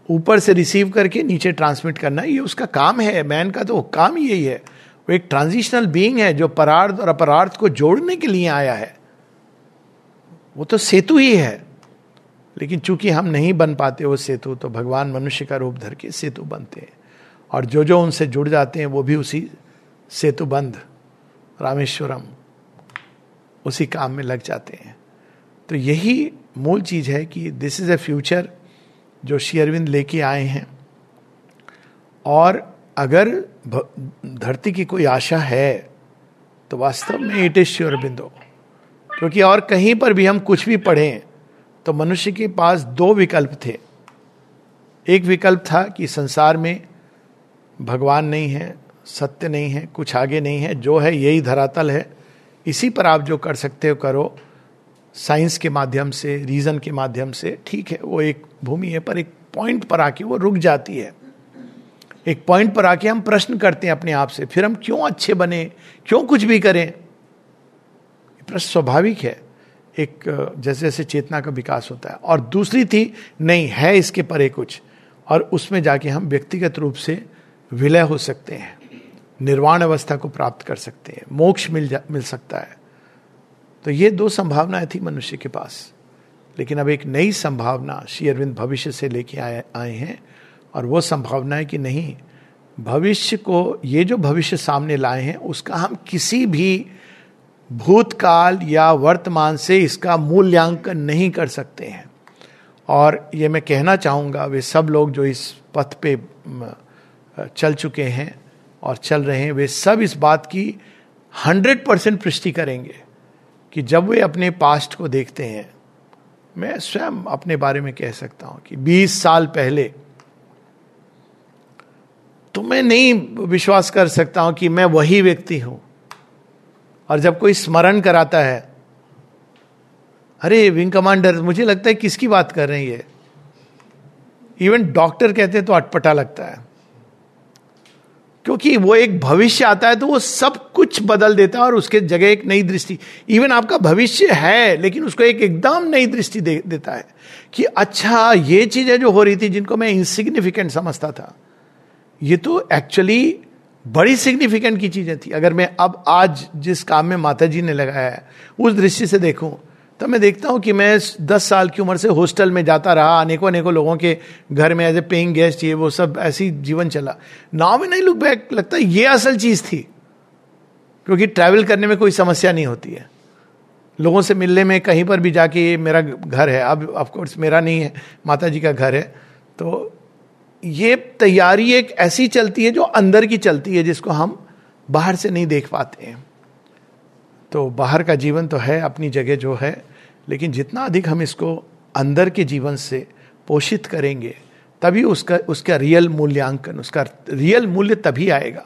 ऊपर से रिसीव करके नीचे ट्रांसमिट करना, ये उसका काम है मैन का तो काम ही यही है। वो एक ट्रांजिशनल बीइंग है, जो परार्थ और अपरार्थ को जोड़ने के लिए आया है। वो तो सेतु ही है। लेकिन चूँकि हम नहीं बन पाते वो सेतु तो भगवान मनुष्य का रूप धर के सेतु बनते हैं। और जो जो उनसे जुड़ जाते हैं, वो भी उसी सेतु बंद रामेश्वरम, उसी काम में लग जाते हैं। तो यही मूल चीज़ है कि दिस इज़ ए फ्यूचर जो शेयरविंद लेके आए हैं। और अगर धरती की कोई आशा है तो वास्तव में इट इज़ श्योरबिंदो क्योंकि और कहीं पर भी हम कुछ भी पढ़ें तो मनुष्य के पास दो विकल्प थे। एक विकल्प था कि संसार में भगवान नहीं है, सत्य नहीं है, कुछ आगे नहीं है, जो है यही धरातल है। इसी पर आप जो कर सकते हो करो साइंस के माध्यम से, रीजन के माध्यम से, ठीक है, वो एक भूमि है, पर एक पॉइंट पर आके वो रुक जाती है। एक पॉइंट पर आके हम प्रश्न करते हैं अपने आप से, फिर हम क्यों अच्छे बने, क्यों कुछ भी करें? प्रश्न स्वाभाविक है। एक जैसे जैसे चेतना का विकास होता है। और दूसरी थी, नहीं, है इसके परे कुछ, और उसमें जाके हम व्यक्तिगत रूप से विलय हो सकते हैं, निर्वाण अवस्था को प्राप्त कर सकते हैं, मोक्ष मिल जा, मिल सकता है। तो ये दो संभावनाएँ थी मनुष्य के पास। लेकिन अब एक नई संभावना श्री अरविंद भविष्य से लेके आए आए हैं और वो संभावना है कि नहीं, भविष्य को ये जो भविष्य सामने लाए हैं, उसका हम किसी भी भूतकाल या वर्तमान से इसका मूल्यांकन नहीं कर सकते हैं। और ये मैं कहना चाहूँगा, वे सब लोग जो इस पथ पे चल चुके हैं और चल रहे हैं, वे सब इस बात की हंड्रेड परसेंट पुष्टि करेंगे। कि जब वे अपने पास्ट को देखते हैं, मैं स्वयं अपने बारे में कह सकता हूँ कि 20 साल पहले तो मैं नहीं विश्वास कर सकता हूँ कि मैं वही व्यक्ति हूँ। और जब कोई स्मरण कराता है, अरे, विंग कमांडर, मुझे लगता है किसकी बात कर रहे हैं ये? इवन डॉक्टर कहते हैं तो अटपटा लगता है। क्योंकि वो एक भविष्य आता है तो वो सब कुछ बदल देता है और उसके जगह एक नई दृष्टि। इवन आपका भविष्य है, लेकिन उसको एक एकदम नई दृष्टि दे, देता है कि अच्छा ये चीज़ें जो हो रही थी जिनको मैं इनसिग्निफिकेंट समझता था, ये तो एक्चुअली बड़ी सिग्निफिकेंट की चीज़ें थी। अगर मैं अब आज जिस काम में माता जी ने लगाया है, उस दृष्टि से देखूँ तब मैं देखता हूँ कि मैं दस साल की उम्र से हॉस्टल में जाता रहा अनेकों अनेकों लोगों के घर में एज ए पेइंग गेस्ट ये वो सब ऐसी जीवन चला। नाव में नहीं लुक बैक लगता ये असल चीज़ थी। क्योंकि ट्रैवल करने में कोई समस्या नहीं होती है। लोगों से मिलने में कहीं पर भी जाके ये मेरा घर है। अब ऑफकोर्स मेरा नहीं है माता जी का घर है। तो ये तैयारी एक ऐसी चलती है जो अंदर की चलती है, जिसको हम बाहर से नहीं देख पाते हैं। तो बाहर का जीवन तो है, अपनी जगह जो है, लेकिन जितना अधिक हम इसको अंदर के जीवन से पोषित करेंगे, तभी उसका उसका रियल मूल्यांकन, उसका रियल मूल्य तभी आएगा।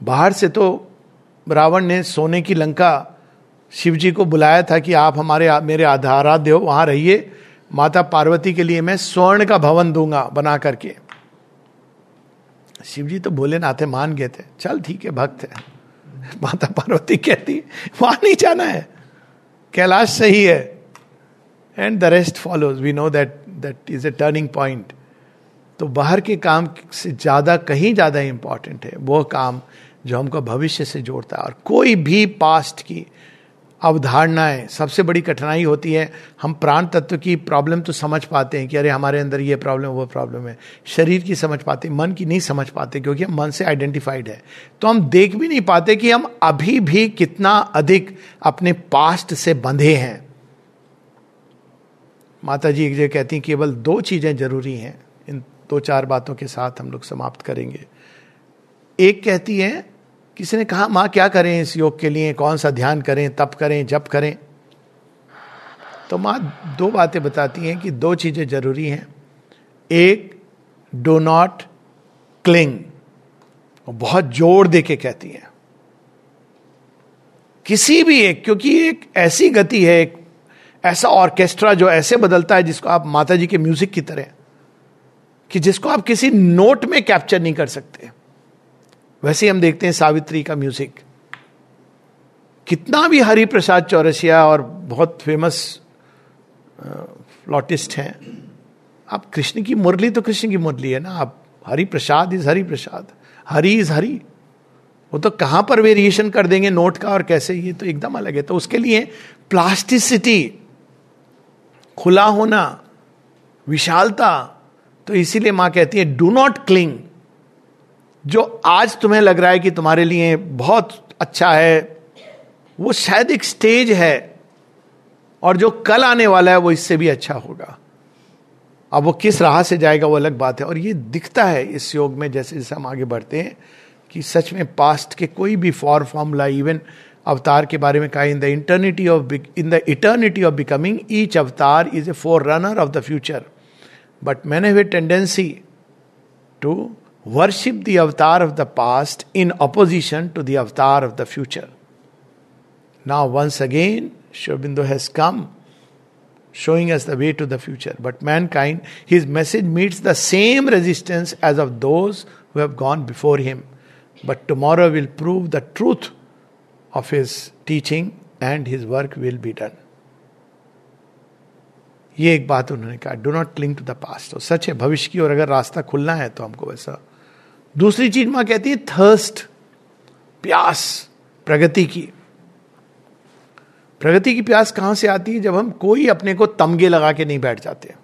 बाहर से तो रावण ने सोने की लंका शिव जी को बुलाया था कि आप हमारे, मेरे आधाराध्य हो, वहाँ रहिए, माता पार्वती के लिए मैं स्वर्ण का भवन दूँगा बना करके। शिव जी तो बोले नाथे मान गए थे। चल ठीक है, भक्त है। माता पार्वती कहती, वहाँ नहीं जाना है। कैलाश सही है. And the rest follows we know that that is a turning point तो बाहर के काम से ज़्यादा, कहीं ज़्यादा इंपॉर्टेंट है। वो काम जो हमको भविष्य से जोड़ता है। और कोई भी पास्ट की अवधारणाएँ, सबसे बड़ी कठिनाई होती है, हम प्राण तत्व की प्रॉब्लम तो समझ पाते हैं कि अरे हमारे अंदर ये प्रॉब्लम वो प्रॉब्लम है। शरीर की समझ पाते मन की नहीं समझ पाते क्योंकि हम मन से आइडेंटिफाइड है। तो हम देख भी नहीं पाते कि हम अभी भी कितना अधिक अपने पास्ट से बंधे हैं। माता जी एक जगह कहती हैं, केवल दो चीज़ें ज़रूरी हैं, इन दो चार बातों के साथ हम लोग समाप्त करेंगे। एक कहती है किसी ने कहा, माँ, क्या करें इस योग के लिए? कौन सा ध्यान करें? तप करें? जप करें? तो माँ दो बातें बताती हैं कि दो चीज़ें ज़रूरी हैं। एक डो नॉट क्लिंग बहुत ज़ोर दे के कहती हैं। किसी भी एक, क्योंकि एक ऐसी गति है, एक ऐसा ऑर्केस्ट्रा जो ऐसे बदलता है जिसको आप माता जी के म्यूज़िक की तरह कि जिसको आप किसी नोट में कैप्चर नहीं कर सकते। वैसे हम देखते हैं सावित्री का म्यूज़िक कितना भी हरि प्रसाद चौरसिया और बहुत फ़ेमस फ्लॉटिस्ट हैं, आप कृष्ण की मुरली तो कृष्ण की मुरली है ना, आप हरि प्रसाद इज़ हरि प्रसाद हरि इज़ हरि। वो तो कहाँ पर वेरिएशन कर देंगे नोट का और कैसे, ये तो एकदम अलग है। तो उसके लिए प्लास्टिसिटी खुला होना, विशालता तो इसीलिए माँ कहती है डू नॉट क्लिंग जो आज तुम्हें लग रहा है कि तुम्हारे लिए बहुत अच्छा है, वो शायद एक स्टेज है और जो कल आने वाला है वो इससे भी अच्छा होगा। अब वो किस राह से जाएगा वो अलग बात है। और ये दिखता है इस योग में, जैसे जैसे हम आगे बढ़ते हैं, कि सच में पास्ट के कोई भी फॉर फॉर्मूला इवन अवतार के बारे में कहा in the eternity of in the eternity of becoming each avatar is a forerunner of the future but man have a tendency to worship the avatar of the past in opposition to the avatar of the future now once again Aurobindo has come showing as the way to the future but mankind his message meets the same resistance as of those have gone before him but tomorrow will prove the truth of his teaching and his work will be done ये एक बात उन्होंने कहा do not cling to the past सच है, भविष्य की और अगर रास्ता खुलना है तो हमको वैसा दूसरी चीज़ माँ कहती है थर्स्ट प्यास, प्रगति की। प्रगति की प्यास कहाँ से आती है? जब हम कोई अपने को तमगे लगा के नहीं बैठ जाते।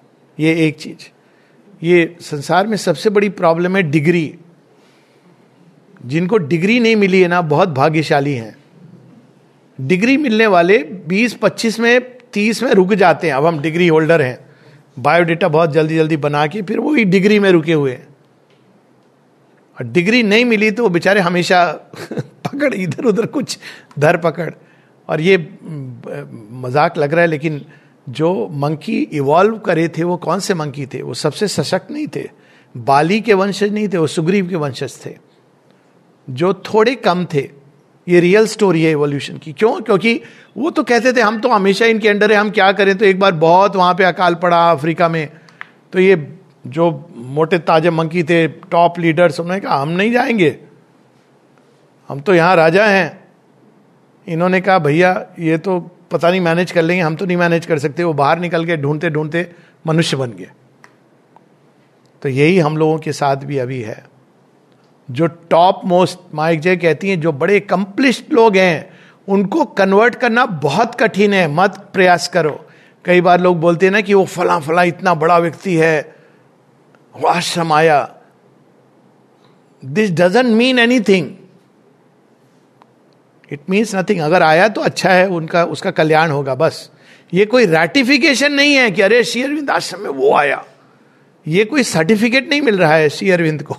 ये एक चीज़। ये संसार में सबसे बड़ी प्रॉब्लम है डिग्री। जिनको डिग्री नहीं मिली है ना, बहुत भाग्यशाली हैं। डिग्री मिलने वाले 20-25 में 30 में रुक जाते हैं। अब हम डिग्री होल्डर हैं। बायोडेटा बहुत जल्दी जल्दी बना के फिर वही डिग्री में रुके हुए हैं। और डिग्री नहीं मिली तो वो बेचारे हमेशा (laughs) पकड़, इधर उधर कुछ धर पकड़। और ये मज़ाक लग रहा है, लेकिन जो मंकी इवॉल्व करे थे, वो कौन से मंकी थे? वो सबसे सशक्त नहीं थे। बाली के वंशज नहीं थे, वो सुग्रीव के वंशज थे। जो थोड़े कम थे, ये रियल स्टोरी है एवोल्यूशन की। क्यों? क्योंकि वो तो कहते थे, हम तो हमेशा इनके अंडर है, हम क्या करें? तो एक बार बहुत वहाँ पे अकाल पड़ा अफ्रीका में। तो ये जो मोटे ताजे मंकी थे टॉप लीडर्स उन्होंने कहा, हम नहीं जाएँगे। हम तो यहाँ राजा हैं। इन्होंने कहा, भैया, ये तो पता नहीं मैनेज कर लेंगे, हम तो नहीं मैनेज कर सकते। वो बाहर निकल के ढूंढते ढूंढते मनुष्य बन गए। तो यही हम लोगों के साथ भी अभी है। जो टॉप मोस्ट माइक जय कहती हैं, जो बड़े कंप्लिस्ड लोग हैं, उनको कन्वर्ट करना बहुत कठिन है। मत प्रयास करो। कई बार लोग बोलते हैं ना कि वो फला फला इतना बड़ा व्यक्ति है आश्रम आया this doesn't mean anything it means nothing अगर आया तो अच्छा है, उनका, उसका कल्याण होगा, बस। ये कोई रेटिफिकेशन नहीं है कि अरे श्री अरविंद आश्रम में वो आया। ये कोई सर्टिफिकेट नहीं मिल रहा है श्री अरविंद को।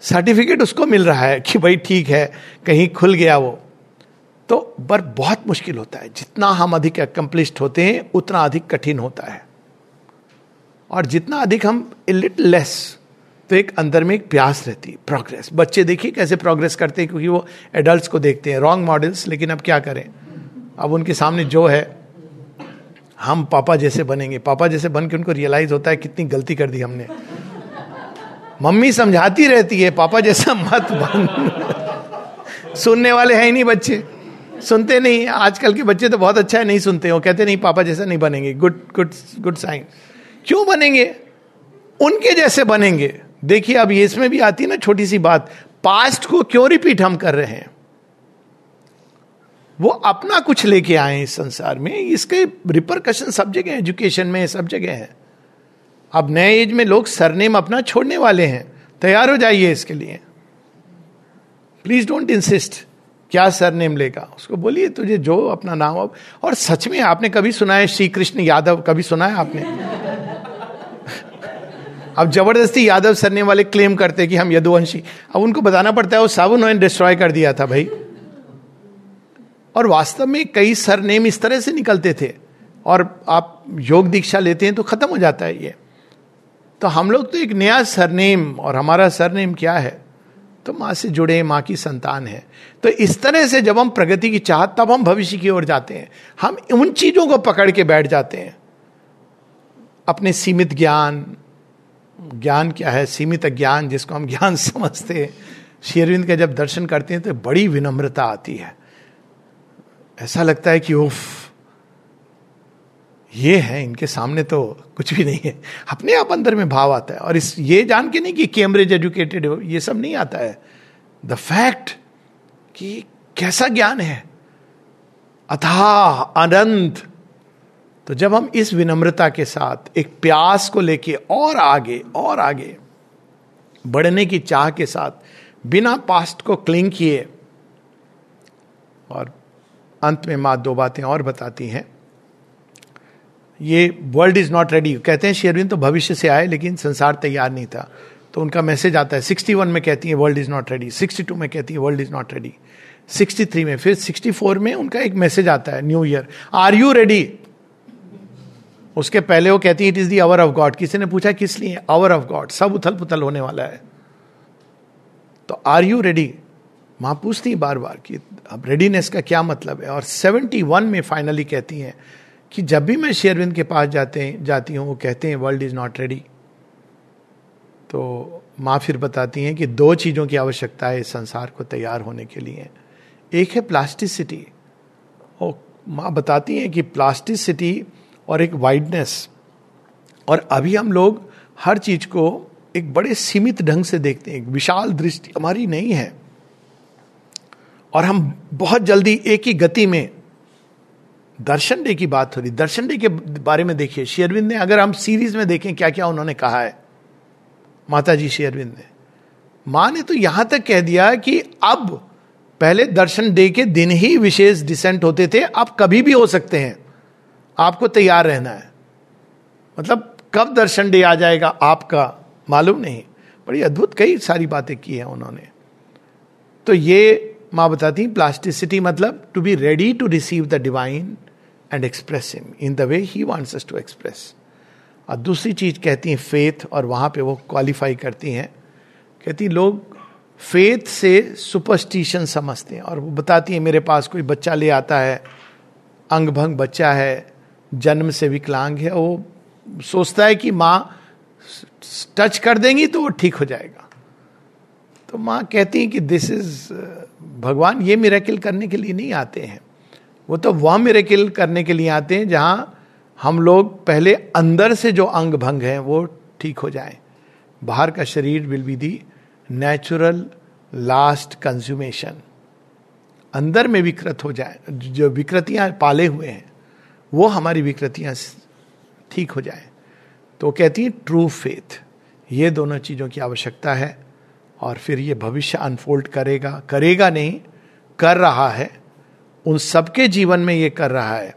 सर्टिफिकेट उसको मिल रहा है कि भाई ठीक है, कहीं खुल गया वो। तो पर बहुत मुश्किल होता है। जितना हम अधिक एकम्प्लिस्ड होते हैं, उतना अधिक कठिन होता है। और जितना अधिक हम लिट लेस तो एक अंदर में एक प्यास रहती है प्रोग्रेस बच्चे देखिए कैसे प्रोग्रेस करते हैं, क्योंकि वो एडल्ट को देखते हैं। रॉन्ग मॉडल्स लेकिन अब क्या करें? अब उनके सामने जो है, हम पापा जैसे बनेंगे। पापा जैसे बन के उनको रियलाइज़ होता है कितनी गलती कर दी हमने। मम्मी समझाती रहती है, पापा जैसा मत बन। सुनने वाले हैं ही नहीं बच्चे। सुनते नहीं आजकल के बच्चे तो बहुत अच्छा है, नहीं सुनते वो कहते नहीं, पापा जैसा नहीं बनेंगे। गुड गुड गुड साइन क्यों बनेंगे? उनके जैसे बनेंगे। देखिए, अब ये इसमें भी आती है ना छोटी सी बात। पास्ट को क्यों रिपीट हम कर रहे हैं? वो अपना कुछ लेके आए इस संसार में। इसके रिपरकशन सब जगह एजुकेशन में सब जगह है। अब नए एज में लोग सरनेम अपना छोड़ने वाले हैं। तैयार हो जाइए इसके लिए। प्लीज़ डोंट इंसिस्ट क्या सरनेम लेगा? उसको बोलिए, तुझे जो अपना नाम अब और सच में आपने कभी सुना है श्री कृष्ण यादव? कभी सुना है आपने? अब ज़बरदस्ती यादव सरने वाले क्लेम करते कि हम यदुवंशी। अब उनको बताना पड़ता है, वो सब उन्होंने डिस्ट्रॉय कर दिया था भाई। और वास्तव में कई सरनेम इस तरह से निकलते थे, और आप योग दीक्षा लेते हैं तो खत्म हो जाता है ये। तो हम लोग तो एक नया सरनेम, और हमारा सरनेम क्या है? तो माँ से जुड़े, माँ की संतान है। तो इस तरह से जब हम प्रगति की चाहत, तब हम भविष्य की ओर जाते हैं। हम उन चीज़ों को पकड़ के बैठ जाते हैं। अपने सीमित ज्ञान ज्ञान क्या है? सीमित ज्ञान, जिसको हम ज्ञान (laughs) समझते हैं। शेरविंद का जब दर्शन करते हैं तो बड़ी विनम्रता आती है। ऐसा लगता है कि, उफ, ये है, इनके सामने तो कुछ भी नहीं है। अपने आप अंदर में भाव आता है। और इस, ये जान के नहीं कि कैम्ब्रिज एजुकेटेड ये सब नहीं आता है। द फैक्ट कि कैसा ज्ञान है। अथाह, अनंत तो जब हम इस विनम्रता के साथ एक प्यास को लेके और आगे और आगे, बढ़ने की चाह के साथ बिना पास्ट को क्लिंग किए, और अंत में माँ दो बातें और बताती हैं। ये वर्ल्ड इज़ नॉट रेडी कहते हैं शेरविन तो भविष्य से आए, लेकिन संसार तैयार नहीं था। तो उनका मैसेज आता है 61 में कहती है वर्ल्ड इज़ नॉट रेडी 62 में कहती है वर्ल्ड इज़ नॉट रेडी 63 में, फिर 64 में उनका एक मैसेज आता है new year are you ready उसके पहले वो कहती है it is the hour of God किसी ने पूछा, किस लिए? आवर ऑफ़ गॉड सब उथल पुथल होने वाला है। तो आर यू रेडी माँ पूछती बार बार कि अब रेडीनेस का क्या मतलब है? और 71 में फाइनली कहती हैं कि जब भी मैं शेरविंद के पास जाते हैं, जाती हूँ, वो कहते हैं वर्ल्ड इज़ नॉट रेडी तो माँ फिर बताती हैं कि दो चीज़ों की आवश्यकता है संसार को तैयार होने के लिए। एक है प्लास्टिसिटी और माँ बताती हैं कि प्लास्टिसिटी और एक वाइडनेस और अभी हम लोग हर चीज़ को एक बड़े सीमित ढंग से देखते हैं विशाल दृष्टि हमारी नहीं है। और हम बहुत जल्दी एक ही गति में, दर्शन डे की बात हो रही, दर्शन डे के बारे में देखिए। शेयरविंद ने अगर हम सीरीज़ में देखें क्या क्या उन्होंने कहा है माता जी शेयरविंद ने। माँ ने तो यहाँ तक कह दिया कि अब पहले दर्शन डे के दिन ही विशेष डिसेंट होते थे, अब कभी भी हो सकते हैं। आपको तैयार रहना है। मतलब कब दर्शन डे आ जाएगा आपका मालूम नहीं, बड़ी अद्भुत कई सारी बातें की हैं उन्होंने। तो ये माँ बताती प्लास्टिसिटी मतलब to be ready to receive the divine and express him in the way he wants to express और दूसरी चीज़ कहती हैं फेथ और वहाँ पे वो क्वालिफाई करती हैं। कहती लोग फेथ से सुपरस्टिशन समझते हैं। और वो बताती है, मेरे पास कोई बच्चा ले आता है अंग भंग बच्चा है जन्म से विकलांग है, वो सोचता है कि माँ टच कर देंगी तो वो ठीक हो जाएगा। तो माँ कहती है कि दिस इज़ भगवान, ये मेरेकिल करने के लिए नहीं आते हैं। वो तो वह मेरेकिल करने के लिए आते हैं जहाँ हम लोग पहले अंदर से जो अंग भंग हैं, वो ठीक हो जाए। बाहर का शरीर will be the natural last consummation अंदर में विकृत हो जाए, जो विकृतियाँ पाले हुए हैं। वो हमारी विकृतियाँ ठीक हो जाए। तो कहती है ट्रू फेथ ये दोनों चीज़ों की आवश्यकता है और फिर ये भविष्य अनफोल्ड करेगा। करेगा नहीं, कर रहा है। उन सबके जीवन में ये कर रहा है,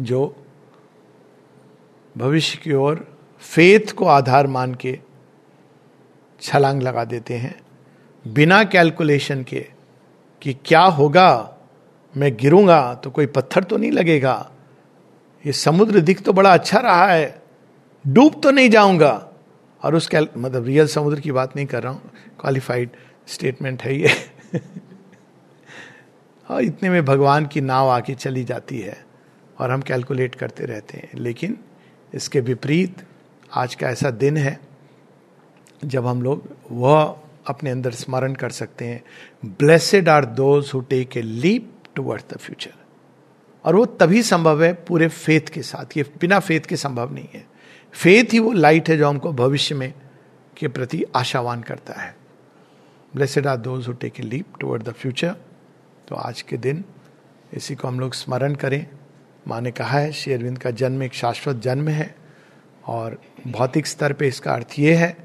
जो भविष्य की ओर फेथ को आधार मान के छलांग लगा देते हैं। बिना कैलकुलेशन के कि क्या होगा मैं गिरूँगा तो कोई पत्थर तो नहीं लगेगा। ये समुद्र दिख तो बड़ा अच्छा रहा है, डूब तो नहीं जाऊँगा। और उस मतलब रियल समुद्र की बात नहीं कर रहा हूँ क्वालिफाइड स्टेटमेंट है ये। और (laughs) इतने में भगवान की नाव आके चली जाती है और हम कैलकुलेट करते रहते हैं। लेकिन इसके विपरीत आज का ऐसा दिन है, जब हम लोग वह अपने अंदर स्मरण कर सकते हैं। Blessed are those who take a leap toward the future और वो तभी संभव है पूरे फेथ के साथ। ये बिना फेथ के संभव नहीं है। फेथ ही वो लाइट है जो हमको भविष्य में के प्रति आशावान करता है। Blessed are those who take a leap toward the future तो आज के दिन इसी को हम लोग स्मरण करें। माँ ने कहा है शेरविंद का जन्म एक शाश्वत जन्म है और भौतिक स्तर पे इसका अर्थ ये है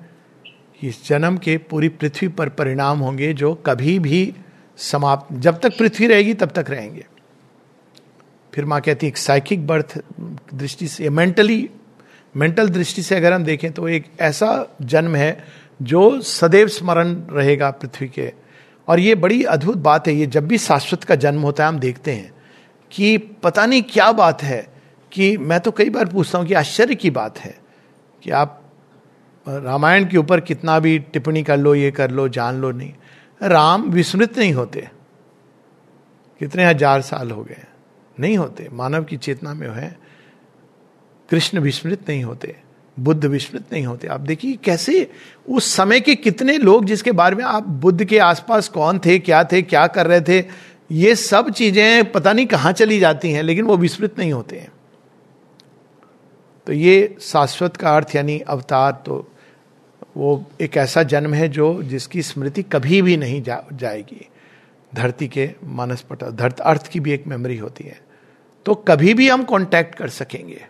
कि इस जन्म के पूरी पृथ्वी पर परिणाम होंगे जो कभी भी समाप्त, जब तक पृथ्वी रहेगी, तब तक रहेंगे। फिर माँ कहती है एक साइकिक बर्थ दृष्टि से मेंटली मेंटल दृष्टि से अगर हम देखें तो एक ऐसा जन्म है जो सदैव स्मरण रहेगा पृथ्वी के। और ये बड़ी अद्भुत बात है, ये जब भी शाश्वत का जन्म होता है, हम देखते हैं कि पता नहीं क्या बात है, कि मैं तो कई बार पूछता हूँ कि आश्चर्य की बात है कि आप, रामायण के ऊपर कितना भी टिप्पणी कर लो, ये कर लो, जान लो, नहीं। राम विस्मृत नहीं होते। कितने हज़ार साल हो गए। नहीं होते। मानव की चेतना में है। कृष्ण विस्मृत नहीं होते। बुद्ध विस्मृत नहीं होते। आप देखिए कैसे उस समय के कितने लोग जिसके बारे में आप बुद्ध के आसपास कौन थे, क्या थे, क्या कर रहे थे, ये सब चीज़ें पता नहीं कहाँ चली जाती हैं, लेकिन वो विस्मृत नहीं होते हैं। तो ये शाश्वत का अर्थ यानी अवतार तो वो एक ऐसा जन्म है जो जिसकी स्मृति कभी भी नहीं जा, जाएगी। धरती के मानस पट धरत अर्थ की भी एक मेमोरी होती है। तो कभी भी हम कांटेक्ट कर सकेंगे।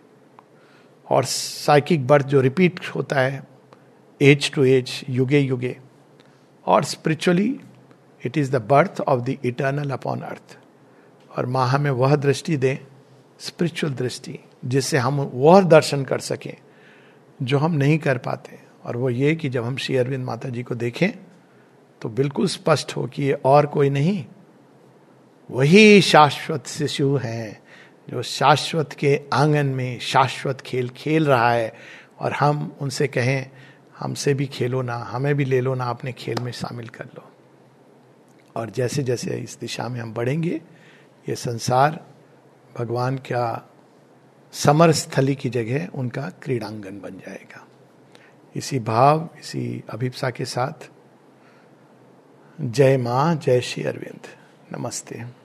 और साइकिक बर्थ जो रिपीट होता है एज टू एज युगे युगे और spiritually it is the birth of the eternal upon earth और माँ हमें वह दृष्टि दें स्पिरिचुअल दृष्टि जिससे हम वह दर्शन कर सकें जो हम नहीं कर पाते। और वो ये कि जब हम श्री अरविंद माता जी को देखें तो बिल्कुल स्पष्ट हो कि ये और कोई नहीं, वही शाश्वत शिशु हैं, जो शाश्वत के आँगन में शाश्वत खेल खेल रहा है, और हम उनसे कहें, हमसे भी खेलो ना, हमें भी ले लो ना, अपने खेल में शामिल कर लो। और जैसे जैसे इस दिशा में हम बढ़ेंगे, ये संसार भगवान का समर स्थली की जगह उनका क्रीड़ांगन बन जाएगा। इसी भाव इसी अभिप्सा के साथ। जय माँ जय श्री अरविंद। नमस्ते।